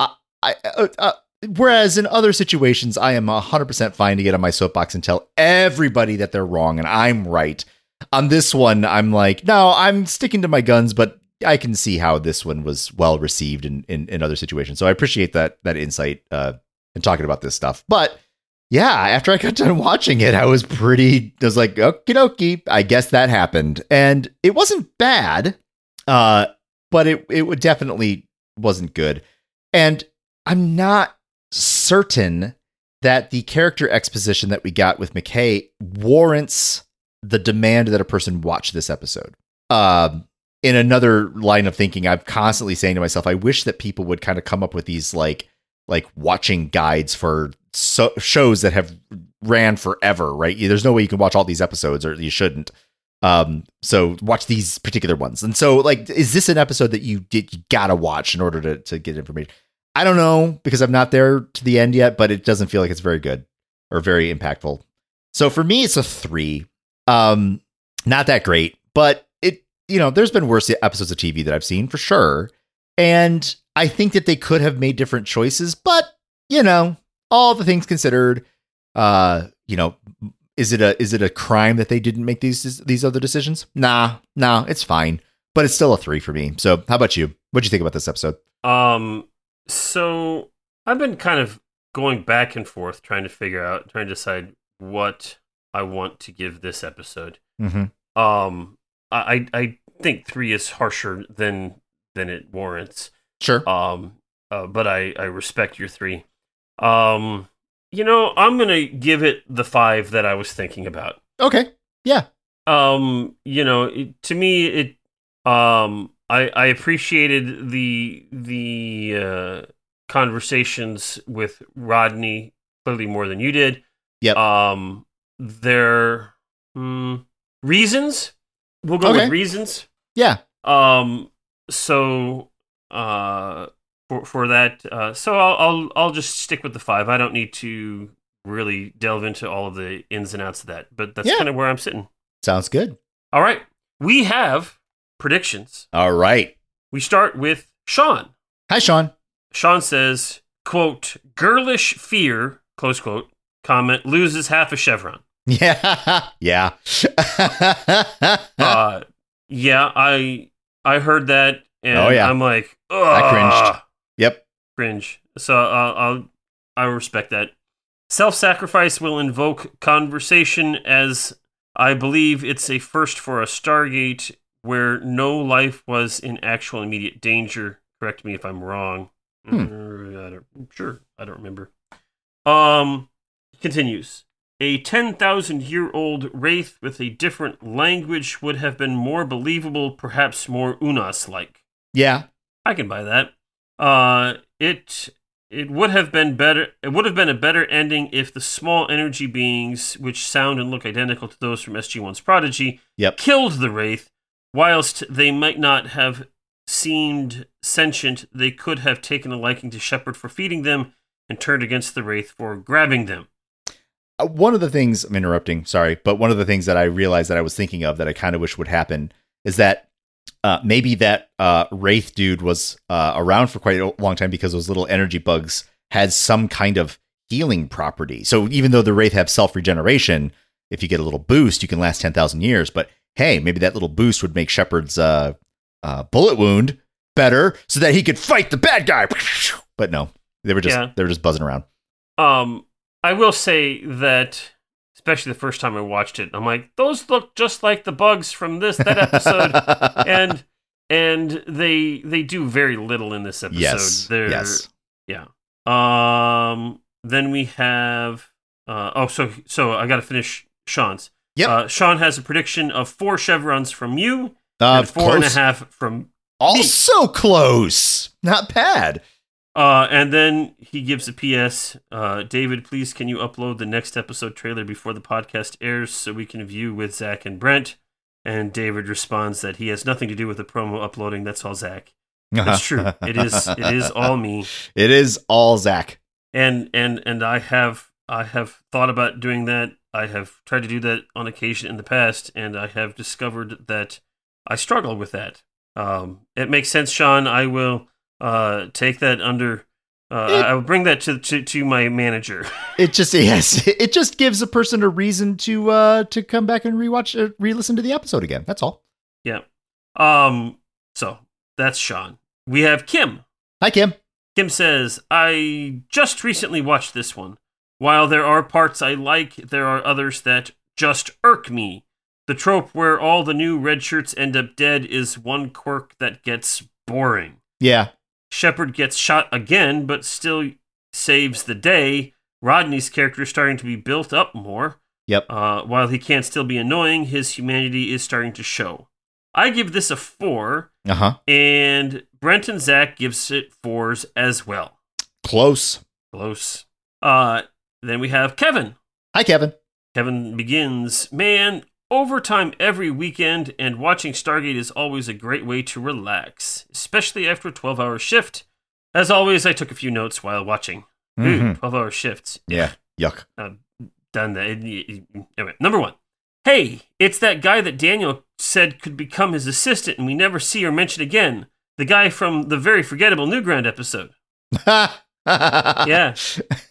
I, I uh, uh, whereas in other situations, I am hundred percent fine to get on my soapbox and tell everybody that they're wrong and I'm right. On this one, I'm like, no, I'm sticking to my guns, but I can see how this one was well received in, in, in other situations. So I appreciate that that insight uh and talking about this stuff. But yeah, after I got done watching it, I was pretty I was like, okie dokie, I guess that happened. And it wasn't bad. Uh, but it it definitely wasn't good. And I'm not certain that the character exposition that we got with McKay warrants the demand that a person watch this episode. Um, in another line of thinking, I'm constantly saying to myself, I wish that people would kind of come up with these like like watching guides for so- shows that have ran forever, right? There's no way you can watch all these episodes, or you shouldn't. Um, so watch these particular ones. And so, like, is this an episode that you did you gotta watch in order to to get information? I don't know because I'm not there to the end yet, but it doesn't feel like it's very good or very impactful. So for me, it's a three. Um, not that great, but it you know, there's been worse episodes of TV that I've seen for sure, and I think that they could have made different choices, but you know, all the things considered, uh, you know, is it a is it a crime that they didn't make these these other decisions? Nah, nah, it's fine, but it's still a three for me. So, how about you? What'd you think about this episode? Um, so I've been kind of going back and forth trying to figure out, trying to decide what I want to give this episode. Mm-hmm. Um, I I I think three is harsher than than it warrants. Sure. Um, uh, but I I respect your three. Um, you know, I'm gonna give it the five that I was thinking about. Okay. Yeah. Um, you know, it, to me, it um, I I appreciated the the uh, conversations with Rodney clearly more than you did. Yep. Um, their mm, reasons. We'll go Okay. with reasons. Yeah. Um. So, uh, for for that, uh, so I'll I'll I'll just stick with the five. I don't need to really delve into all of the ins and outs of that, but that's Yeah. kind of where I'm sitting. Sounds good. All right, we have predictions. All right. We start with Sean. Hi, Sean. Sean says, "quote Girlish fear." Close quote. Comment loses half a chevron. Yeah. yeah. uh, yeah, I I heard that, and Oh, yeah. I'm like, I cringed. Yep. cringe. So uh, I'll I respect that. Self-sacrifice will invoke conversation as I believe it's a first for a Stargate where no life was in actual immediate danger. Correct me if I'm wrong. Hmm. Uh, I don't, sure, I don't remember. Um, continues. A 10,000 year old wraith with a different language would have been more believable, perhaps more Unas like. Yeah. I can buy that. Uh, it it would have been better. It would have been a better ending if the small energy beings, which sound and look identical to those from SG-1's Prodigy, Yep. killed the wraith. Whilst they might not have seemed sentient, they could have taken a liking to Sheppard for feeding them and turned against the wraith for grabbing them. Uh, one of the things I'm interrupting, sorry, but one of the things that I realized that I was thinking of that I kind of wish would happen is that uh, maybe that uh, Wraith dude was uh, around for quite a long time because those little energy bugs had some kind of healing property. So even though the Wraith have self regeneration, if you get a little boost, you can last 10,000 years. But hey, maybe that little boost would make Sheppard's uh, uh, bullet wound better so that he could fight the bad guy. But no, they were just Yeah. they were just buzzing around. Um, I will say that, especially the first time I watched it, I'm like, those look just like the bugs from this that episode, and and they they do very little in this episode. yes, They're, yes. yeah. Um, then we have uh oh, so so I got to finish Sean's. Yeah, Uh, Sean has a prediction of four chevrons from you and Of four and a half from Also close. Not bad. Uh, and then he gives a PS. Uh, David, please can you upload the next episode trailer before the podcast airs so we can view with Zach and Brent? And David responds that he has nothing to do with the promo uploading. That's all Zach. That's true. It is. It is all me. It is all Zach. And and and I have I have thought about doing that. I have tried to do that on occasion in the past, and I have discovered that I struggle with that. Um, it makes sense, Sean. I will uh, take that under. Uh, It- I will bring that to, to, to my manager. It just yes, it just gives a person a reason to uh to come back and rewatch uh, re-listen to the episode again. That's all. yeah. Um. So that's Sean. We have Kim. Hi Kim. Kim says, I just recently watched this one. While there are parts I like, there are others that just irk me. The trope where all the new red shirts end up dead is one quirk that gets boring. Yeah. Sheppard gets shot again, but still saves the day. Rodney's character is starting to be built up more. Yep. Uh, while he can't still be annoying, his humanity is starting to show. I give this a four, Uh huh. and Brent and Zach gives it fours as well. Close. Close. Uh, then we have Kevin. Hi Kevin. Kevin begins, man, overtime every weekend and watching Stargate is always a great way to relax, especially after a 12 hour shift. As always, I took a few notes while watching. Ooh, Mhm. 12 hour shifts. Yeah. Yuck. Done that. Anyway, number one. Hey, it's that guy that Daniel said could become his assistant and we never see or mention again. The guy from the very forgettable Newground episode. Yeah.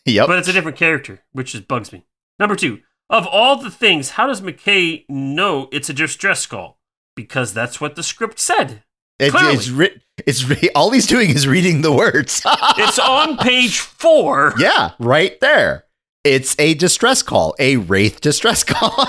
Yep. But it's a different character, which just bugs me. Number two, of all the things, how does McKay know it's a distress call? Because that's what the script said. It- it's. It's re- all he's doing is reading the words. It's on page four. yeah, right there. It's a distress call, a wraith distress call.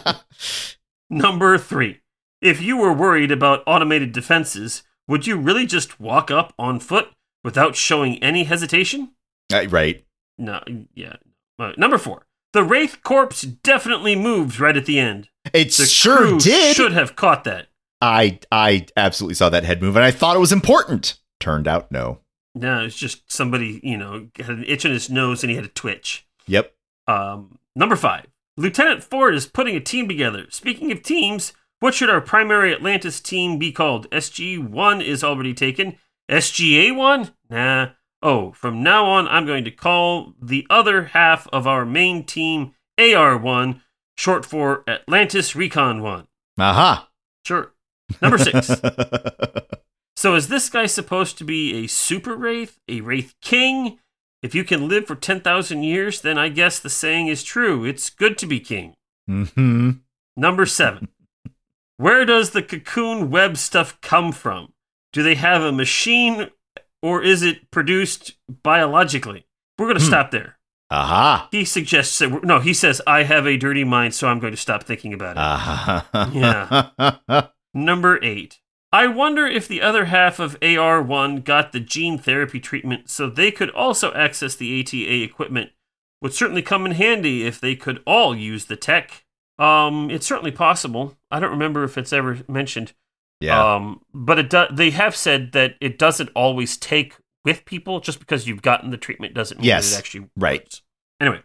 Number three. If you were worried about automated defenses, would you really just walk up on foot without showing any hesitation? Uh, right. No, yeah. Uh, number four. The Wraith corpse definitely moves right at the end. It The sure did. Should have caught that. I I absolutely saw that head move and I thought it was important. Turned out no. No, it's just somebody, you know, had an itch on his nose and he had a twitch. Yep. Um, number five. Lieutenant Ford is putting a team together. Speaking of teams, what should our primary Atlantis team be called? SG1 is already taken. SGA1? Nah. Oh, from now on, I'm going to call the other half of our main team AR1, short for Atlantis Recon 1. Aha. Sure. Number six. So is this guy supposed to be a super wraith, a wraith king? If you can live for 10,000 years, then I guess the saying is true. It's good to be king. hmm Number 7. Where does the cocoon web stuff come from? Do they have a machine or is it produced biologically? We're going to Hmm. stop there. Aha. He suggests that, no, he says, I have a dirty mind, so I'm going to stop thinking about it. Aha. Yeah. Number eight. I wonder if the other half of AR1 got the gene therapy treatment so they could also access the ATA equipment. Would certainly come in handy if they could all use the tech. Um, it's certainly possible. I don't remember if it's ever mentioned. Yeah. Um, but it do- they have said that it doesn't always take with people. Just because you've gotten the treatment doesn't mean Yes, that it actually right. works. Anyway,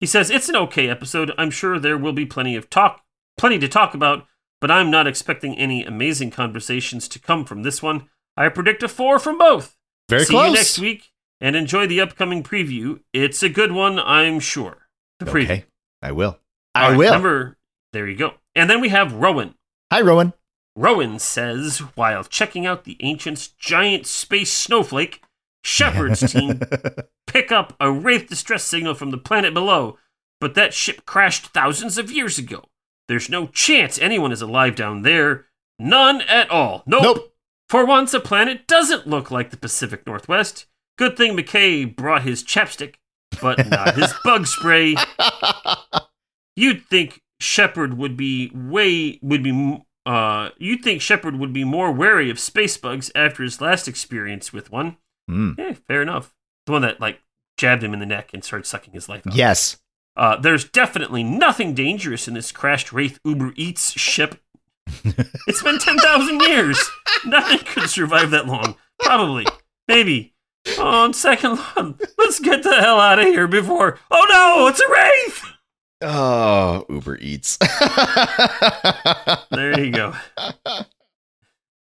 he says it's an okay episode. I'm sure there will be plenty of talk, plenty to talk about, but I'm not expecting any amazing conversations to come from this one. I predict a four from both. Very See close. you next week and enjoy the upcoming preview. It's a good one, I'm sure. The preview. Okay. I will. I right, will. Number, there you go. And then we have Rowan. Hi, Rowan. Rowan says, while checking out the ancient's giant space snowflake, Sheppard's team pick up a Wraith distress signal from the planet below, but that ship crashed thousands of years ago. There's no chance anyone is alive down there. None at all. Nope. Nope. For once, a planet doesn't look like the Pacific Northwest. Good thing McKay brought his chapstick, but not his bug spray. You'd think Sheppard would be way would be uh you'd think Sheppard would be more wary of space bugs after his last experience with one. Mm. Yeah, fair enough. The one that like jabbed him in the neck and started sucking his life out. Yes. Uh, there's definitely nothing dangerous in this crashed Wraith Uber Eats ship. it's been 10,000 years. Nothing could survive that long. Probably. Maybe. On second thought, let's get the hell out of here before. Oh no, it's a Wraith! Oh, Uber Eats. There you go.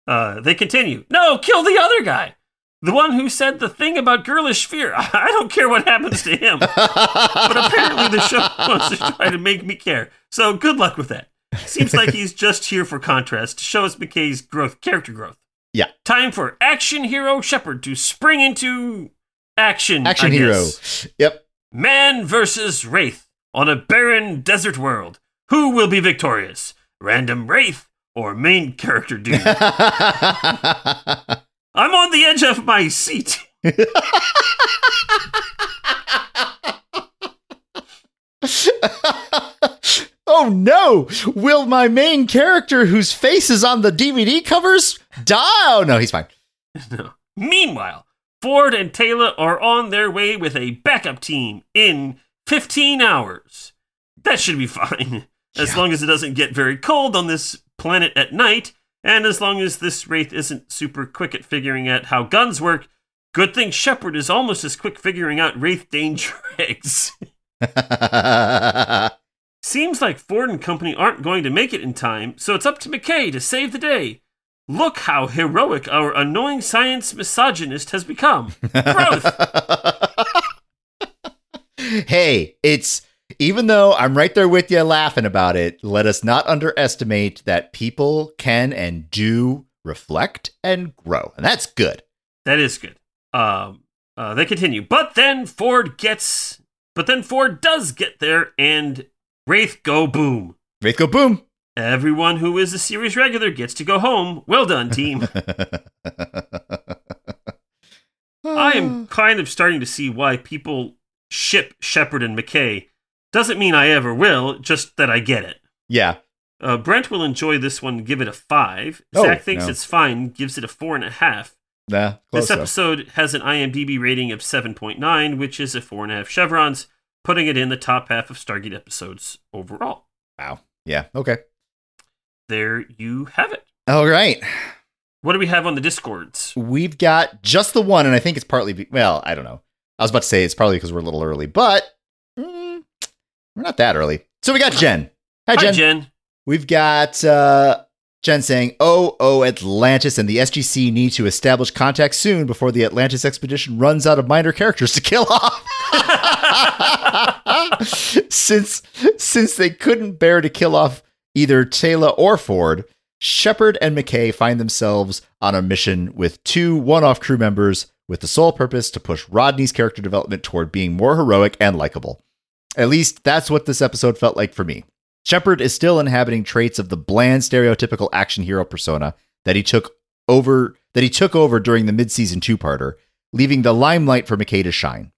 Uh, they continue. No, kill the other guy. The one who said the thing about girlish fear. I don't care what happens to him. but apparently the show wants to try to make me care. So good luck with that. Seems like he's just here for contrast to show us McKay's growth, character growth. Yeah. Time for action hero Sheppard to spring into action. Action hero. Yep. Man versus Wraith on a barren desert world. Who will be victorious? Random Wraith or main character dude? I'm on the edge of my seat. oh no! Will my main character, whose face is on the DVD covers, die? Oh no, he's fine. No. Meanwhile, Ford and Teyla are on their way with a backup team in 15 hours. That should be fine, as Yeah. long as it doesn't get very cold on this planet at night, and as long as this Wraith isn't super quick at figuring out how guns work. Good thing Sheppard is almost as quick figuring out Wraith danger eggs. Seems like Ford and company aren't going to make it in time, so it's up to McKay to save the day. Look how heroic our annoying science misogynist has become. Growth. Hey, it's even though I'm right there with you laughing about it, let us not underestimate that people can and do reflect and grow. And that's good. That is good. Um, uh, they continue, but then Ford gets, but then Ford does get there, and Wraith go boom. Wraith go boom. Everyone who is a series regular gets to go home. Well done, team. I am kind of starting to see why people ship Sheppard and McKay. Doesn't mean I ever will, just that I get it. Yeah. Uh, Brent will enjoy this one, give it a five. Oh, Zach thinks no. it's fine, gives it a four and a half. Nah. This though. episode has an IMDb rating of 7.9, which is a four and a half chevrons, putting it in the top half of Stargate episodes overall. Wow. Yeah. Okay. There you have it. All right. What do we have on the discords? We've got just the one, and I think it's partly. Be- well, I don't know. I was about to say it's probably because we're a little early, but mm, we're not that early. So we got Jen. Hi, Hi, Jen. Jen. We've got uh, Jen saying, "Oh, oh, Atlantis and the SGC need to establish contact soon before the Atlantis expedition runs out of minor characters to kill off." since since they couldn't bear to kill off either Teyla or Ford, Sheppard and McKay find themselves on a mission with two one-off crew members with the sole purpose to push Rodney's character development toward being more heroic and likable. At least that's what this episode felt like for me. Sheppard is still inhabiting traits of the bland stereotypical action hero persona that he took over that he took over during the mid-season two-parter, leaving the limelight for McKay to shine.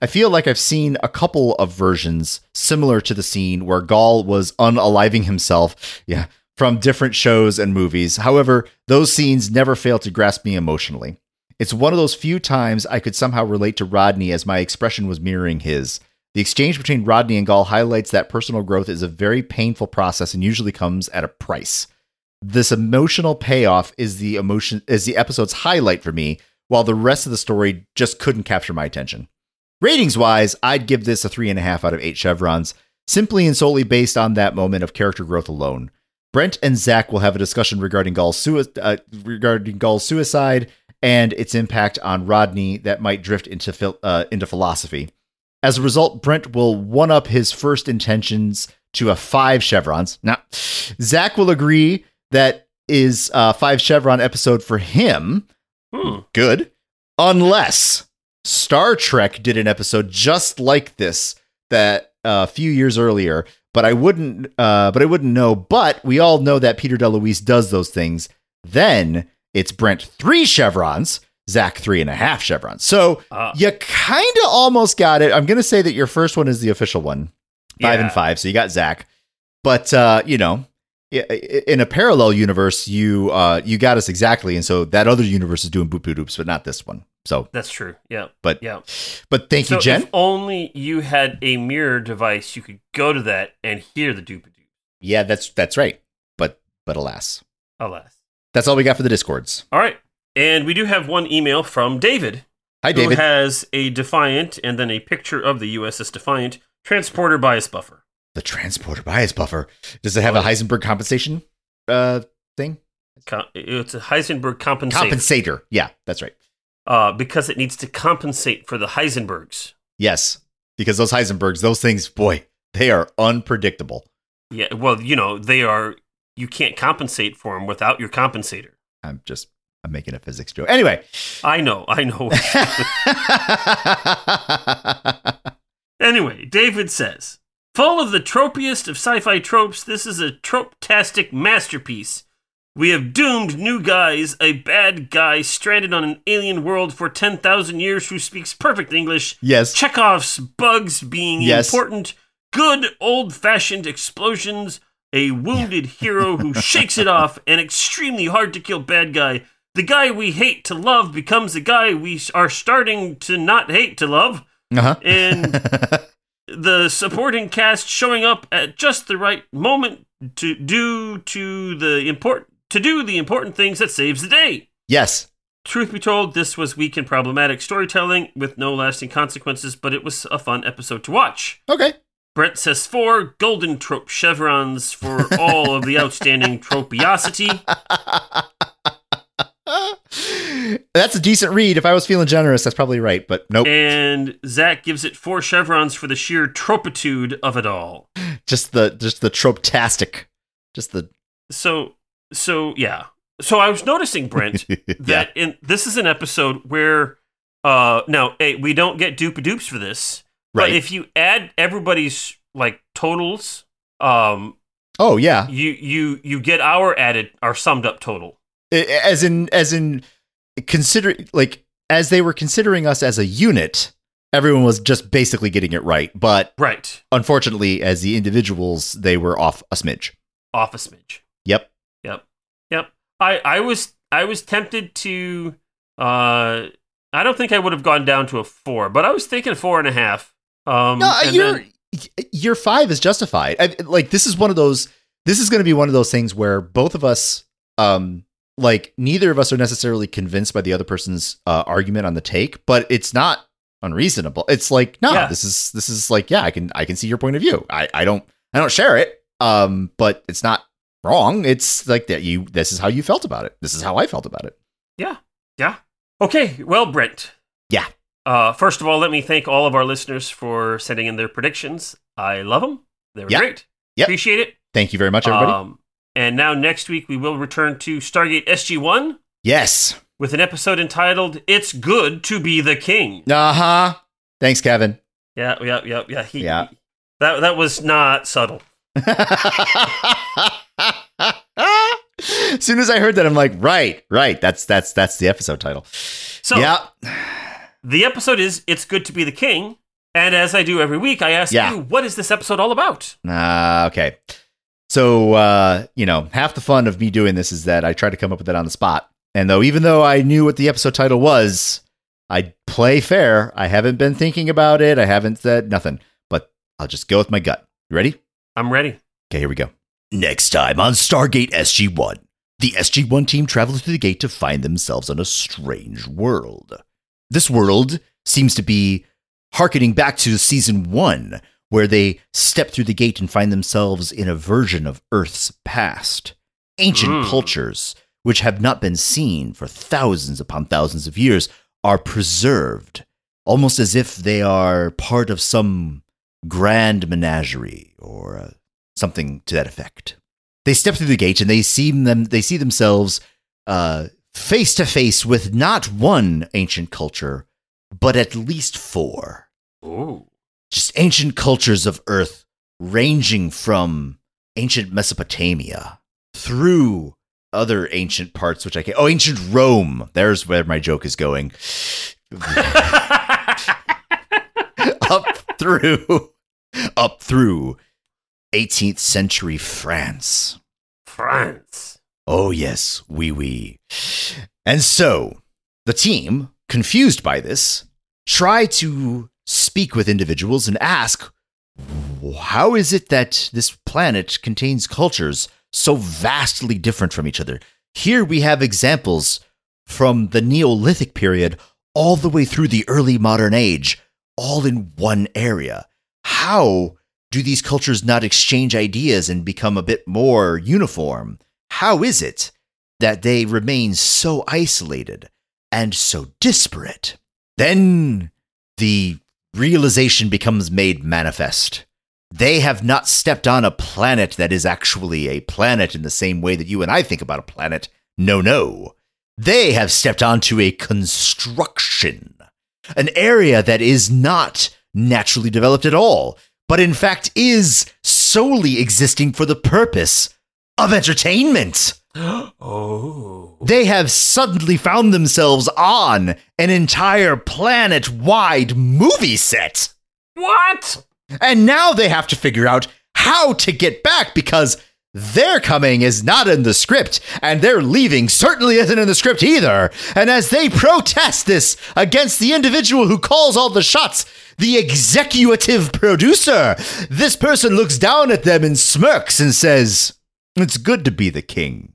I feel like I've seen a couple of versions similar to the scene where Gall was unaliving himself, yeah, from different shows and movies. However, those scenes never fail to grasp me emotionally. It's one of those few times I could somehow relate to Rodney as my expression was mirroring his. The exchange between Rodney and Gall highlights that personal growth is a very painful process and usually comes at a price. This emotional payoff is the emotion is the episode's highlight for me, while the rest of the story just couldn't capture my attention. Ratings wise, I'd give this a three and a half out of eight chevrons, simply and solely based on that moment of character growth alone. Brent and Zach will have a discussion regarding Gall's, sui- uh, regarding Gall's suicide and its impact on Rodney that might drift into phil- uh, into philosophy. As a result, Brent will one up his first intentions to a five chevrons. Now, Zach will agree that is a five chevron episode for him. Hmm. Good, unless Star Trek did an episode just like this that uh, a few years earlier. But I wouldn't. Uh, but I wouldn't know. But we all know that Peter DeLuise does those things. Then it's Brent three chevrons, Zach three and a half chevrons. So Uh, you kind of almost got it. I'm going to say that your first one is the official one, five and five. So you got Zach, but uh, you know, in a parallel universe, you uh, you got us exactly, and so that other universe is doing boop boop doops, but not this one. So, That's true. Yeah. but Yeah. but thank so you, Jen. if only you had a mirror device, you could go to that and hear the doop doop. yeah, that's that's right. But but alas, Alas. That's all we got for the discords. All right. And we do have one email from David, Hi, David. who has a Defiant and then a picture of the USS Defiant transporter bias buffer. the transporter bias buffer. Does it have a Heisenberg compensation uh thing? It's a Heisenberg compensator Compensator. Yeah, that's right. uh, because it needs to compensate for the Heisenbergs. Yes, because those Heisenbergs, those things, boy, they are unpredictable. Yeah, well, you know, they are, you can't compensate for them without your compensator. I'm just I'm making a physics joke. Anyway. I know, I know. Anyway, David says, full of the tropiest of sci-fi tropes, this is a trope-tastic masterpiece. We have doomed new guys, a bad guy stranded on an alien world for 10,000 years who speaks perfect English, yes. Chekhov's bugs being Yes. important, good old-fashioned explosions, a wounded hero who shakes it off, an extremely hard-to-kill bad guy. The guy we hate to love becomes the guy we are starting to not hate to love Uh-huh. and the supporting cast showing up at just the right moment to do to the import to do the important things that saves the day. yes. Truth be told, this was weak and problematic storytelling with no lasting consequences, but it was a fun episode to watch. Okay. Brent says four golden trope chevrons for all of the outstanding tropiosity. That's a decent read. If I was feeling generous, that's probably right, but nope. And Zach gives it four chevrons for the sheer tropitude of it all. just the just the trope-tastic. Just the so so yeah so i was noticing brent that in this is an episode where uh now hey, we don't get dupe dupes for this but Right. if you add everybody's like totals um Oh yeah. you you you get our added our summed up total As in as in consider like as they were considering us as a unit, everyone was just basically getting it right. But Right. unfortunately, as the individuals, they were off a smidge. Off a smidge. Yep. Yep. Yep. I, I was I was tempted to uh I don't think I would have gone down to a four, but I was thinking four and a half. Um No, your then- your five is justified. I, like this is one of those. This is going to be one of those things where both of us, um, like neither of us are necessarily convinced by the other person's uh, argument on the take, but it's not unreasonable. It's like no, Yeah. this is this is like yeah, I can I can see your point of view. I I don't I don't share it, um, but it's not wrong. It's like that you. This is how you felt about it. This is how I felt about it. Yeah. Yeah. Okay. Well, Brent. Yeah. Uh, first of all, let me thank all of our listeners for sending in their predictions. I love them. They were Yeah. great. Yep. Appreciate it. Thank you very much, everybody. Um, and now next week we will return to Stargate SG One yes. with an episode entitled "It's Good to Be the King." Uh huh. Thanks, Kevin. Yeah. Yeah. Yeah. Yeah. He, Yeah. That that was not subtle. as soon as I heard that, I'm like, right, right. That's that's that's the episode title. So yeah, the episode is "It's Good to Be the King," and as I do every week, I ask Yeah. you, "What is this episode all about?" uh, okay. So uh, you know, half the fun of me doing this is that I try to come up with it on the spot. And though, even though I knew what the episode title was, I play fair. I haven't been thinking about it. I haven't said nothing. But I'll just go with my gut. You ready? I'm ready. Okay, here we go. Next time on Stargate SG 1, the SG 1 team travels through the gate to find themselves on a strange world. This world seems to be harkening back to season 1, where they step through the gate and find themselves in a version of Earth's past. Ancient Mm. cultures, which have not been seen for thousands upon thousands of years, are preserved, almost as if they are part of some grand menagerie or uh, something to that effect. They step through the gate and they see them. They see themselves uh, face to face with not one ancient culture, but at least four. Ooh. Just ancient cultures of Earth, ranging from ancient Mesopotamia through other ancient parts, which I can. Oh, ancient Rome. There's where my joke is going. up through, up through 18th century France. France. Oh, yes, wee wee. And so, the team, confused by this, try to speak with individuals and ask how is it that this planet contains cultures so vastly different from each other? Here we have examples from the Neolithic period all the way through the early modern age, all in one area. How do these cultures not exchange ideas and become a bit more uniform? How is it that they remain so isolated and so disparate? Then the realization becomes made manifest. They have not stepped on a planet that is actually a planet in the same way that you and I think about a planet. No, no. They have stepped onto a construction, an area that is not naturally developed at all, but in fact is solely existing for the purpose of entertainment. oh. They have suddenly found themselves on an entire planet wide movie set. What? And now they have to figure out how to get back because their coming is not in the script, and their leaving certainly isn't in the script either. And as they protest this against the individual who calls all the shots, the executive producer, this person looks down at them and smirks and says, It's good to be the king.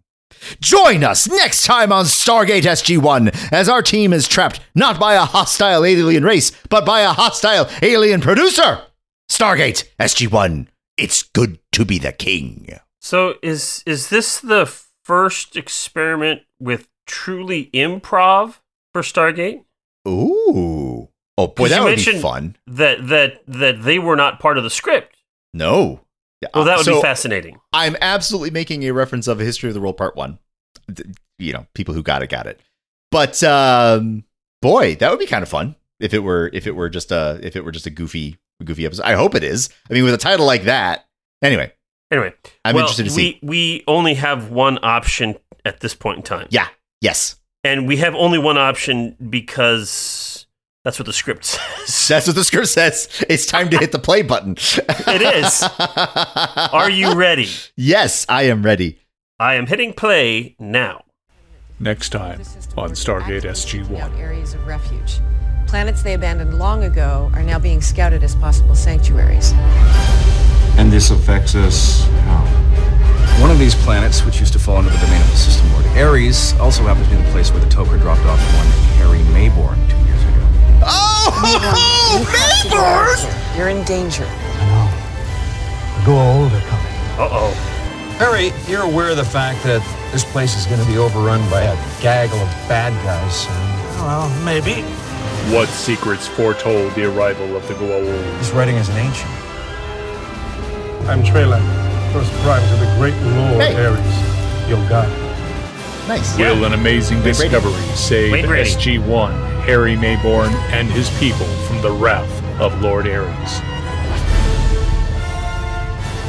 Join us next time on Stargate SG1 as our team is trapped not by a hostile alien race, but by a hostile alien producer. Stargate SG1, it's good to be the king. So is is this the first experiment with truly improv for Stargate? Ooh. Oh boy, that would be fun. That that that they were not part of the script. No. Yeah, Well, that would so be fascinating. I'm absolutely making a reference of a history of the world part one. You know, people who got it got it. But um boy, that would be kind of fun if it were if it were just a if it were just a goofy goofy episode. I hope it is. I mean, with a title like that. Anyway, Anyway, I'm well, interested to we see. we only have one option at this point in time. Yeah. Yes. and we have only one option because That's what the script says. That's what the script says. It's time to hit the play button. It is. Are you ready? yes, I am ready. I am hitting play now. Next time on Stargate SG-1. Areas of refuge. Planets they abandoned long ago are now being scouted as possible sanctuaries. And this affects us how? One of these planets, which used to fall under the domain of the system lord Ares, also happens to be the place where the Tok'ra dropped off one Harry Maybourne two years ago. Oh, Maybourne! You're in danger. I know. The Goa'uld are coming. Uh oh. Harry, you're aware of the fact that this place is going to be overrun by a gaggle of bad guys soon. Well, maybe. What secrets foretold the arrival of the Goa'uld? This writing is an ancient. I'm Treylan, first prime to the great Lord Hey. Ares, your god. nice. Will an amazing Wayne Brady. discovery save Wayne SG-1, Harry Maybourne, and his people from the wrath of Lord Ares?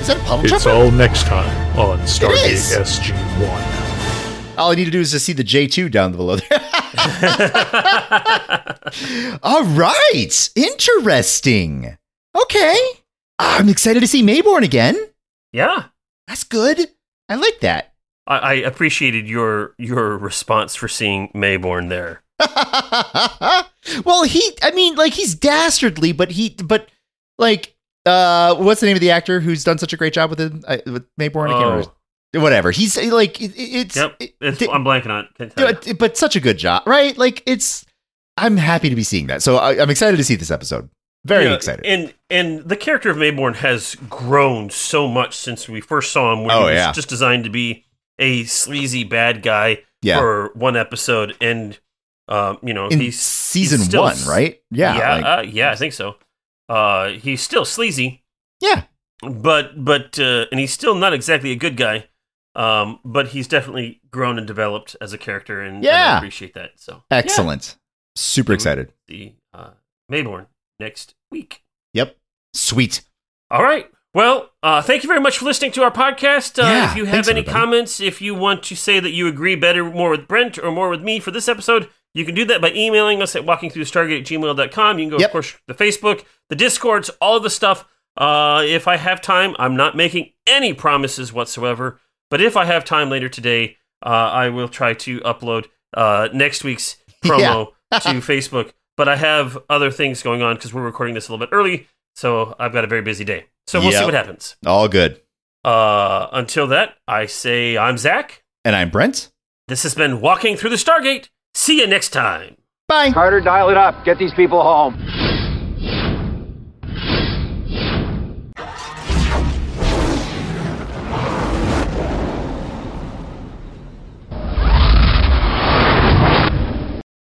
Is that a puddle It's jumper? all next time on is. Stargate SG-1. All I need to do is to see the J2 down below there. All right. Interesting. Okay. I'm excited to see Maybourne again. Yeah. That's good. I like that. I, I appreciated your your response for seeing Maybourne there. well, he I mean, like he's dastardly, but he but like uh what's the name of the actor who's done such a great job with him uh, with Maybourne? I can't remember. Whatever. He's like it, it's, yep. It's, it, I'm blanking on it. Can't tell you. but, such a good job, right? Like it's I'm happy to be seeing that. So I, I'm excited to see this episode. Very Yeah, excited. And and the character of Maybourne has grown so much since we first saw him. When Oh, he was yeah. just designed to be a sleazy bad guy Yeah. for one episode, and um, you know In he's season he's still one, right? Yeah. yeah, like- uh, yeah, I think so. Uh, he's still sleazy, yeah. but but uh, and he's still not exactly a good guy. Um, but he's definitely grown and developed as a character, and, and I Yeah. appreciate that. So yeah. Excellent. Super Mhm. excited. The uh, Maybourne next week. Yep. Sweet. All right. Well, uh, thank you very much for listening to our podcast. Uh, Yeah, if you have any everybody. comments, if you want to say that you agree better more with Brent or more with me for this episode, you can do that by emailing us at walkingthroughstargate at gmail.com. You can go, Yep. of course, the Facebook, the Discords, all of the stuff. Uh, if I have time, I'm not making any promises whatsoever. But if I have time later today, uh, I will try to upload uh, next week's promo to Facebook. But I have other things going on because we're recording this a little bit early. So I've got a very busy day. So we'll see what happens. All good. Uh, until that, I say I'm Zach. And I'm Brent. This has been Walking Through the Stargate. See you next time. Bye. Carter, dial it up. Get these people home.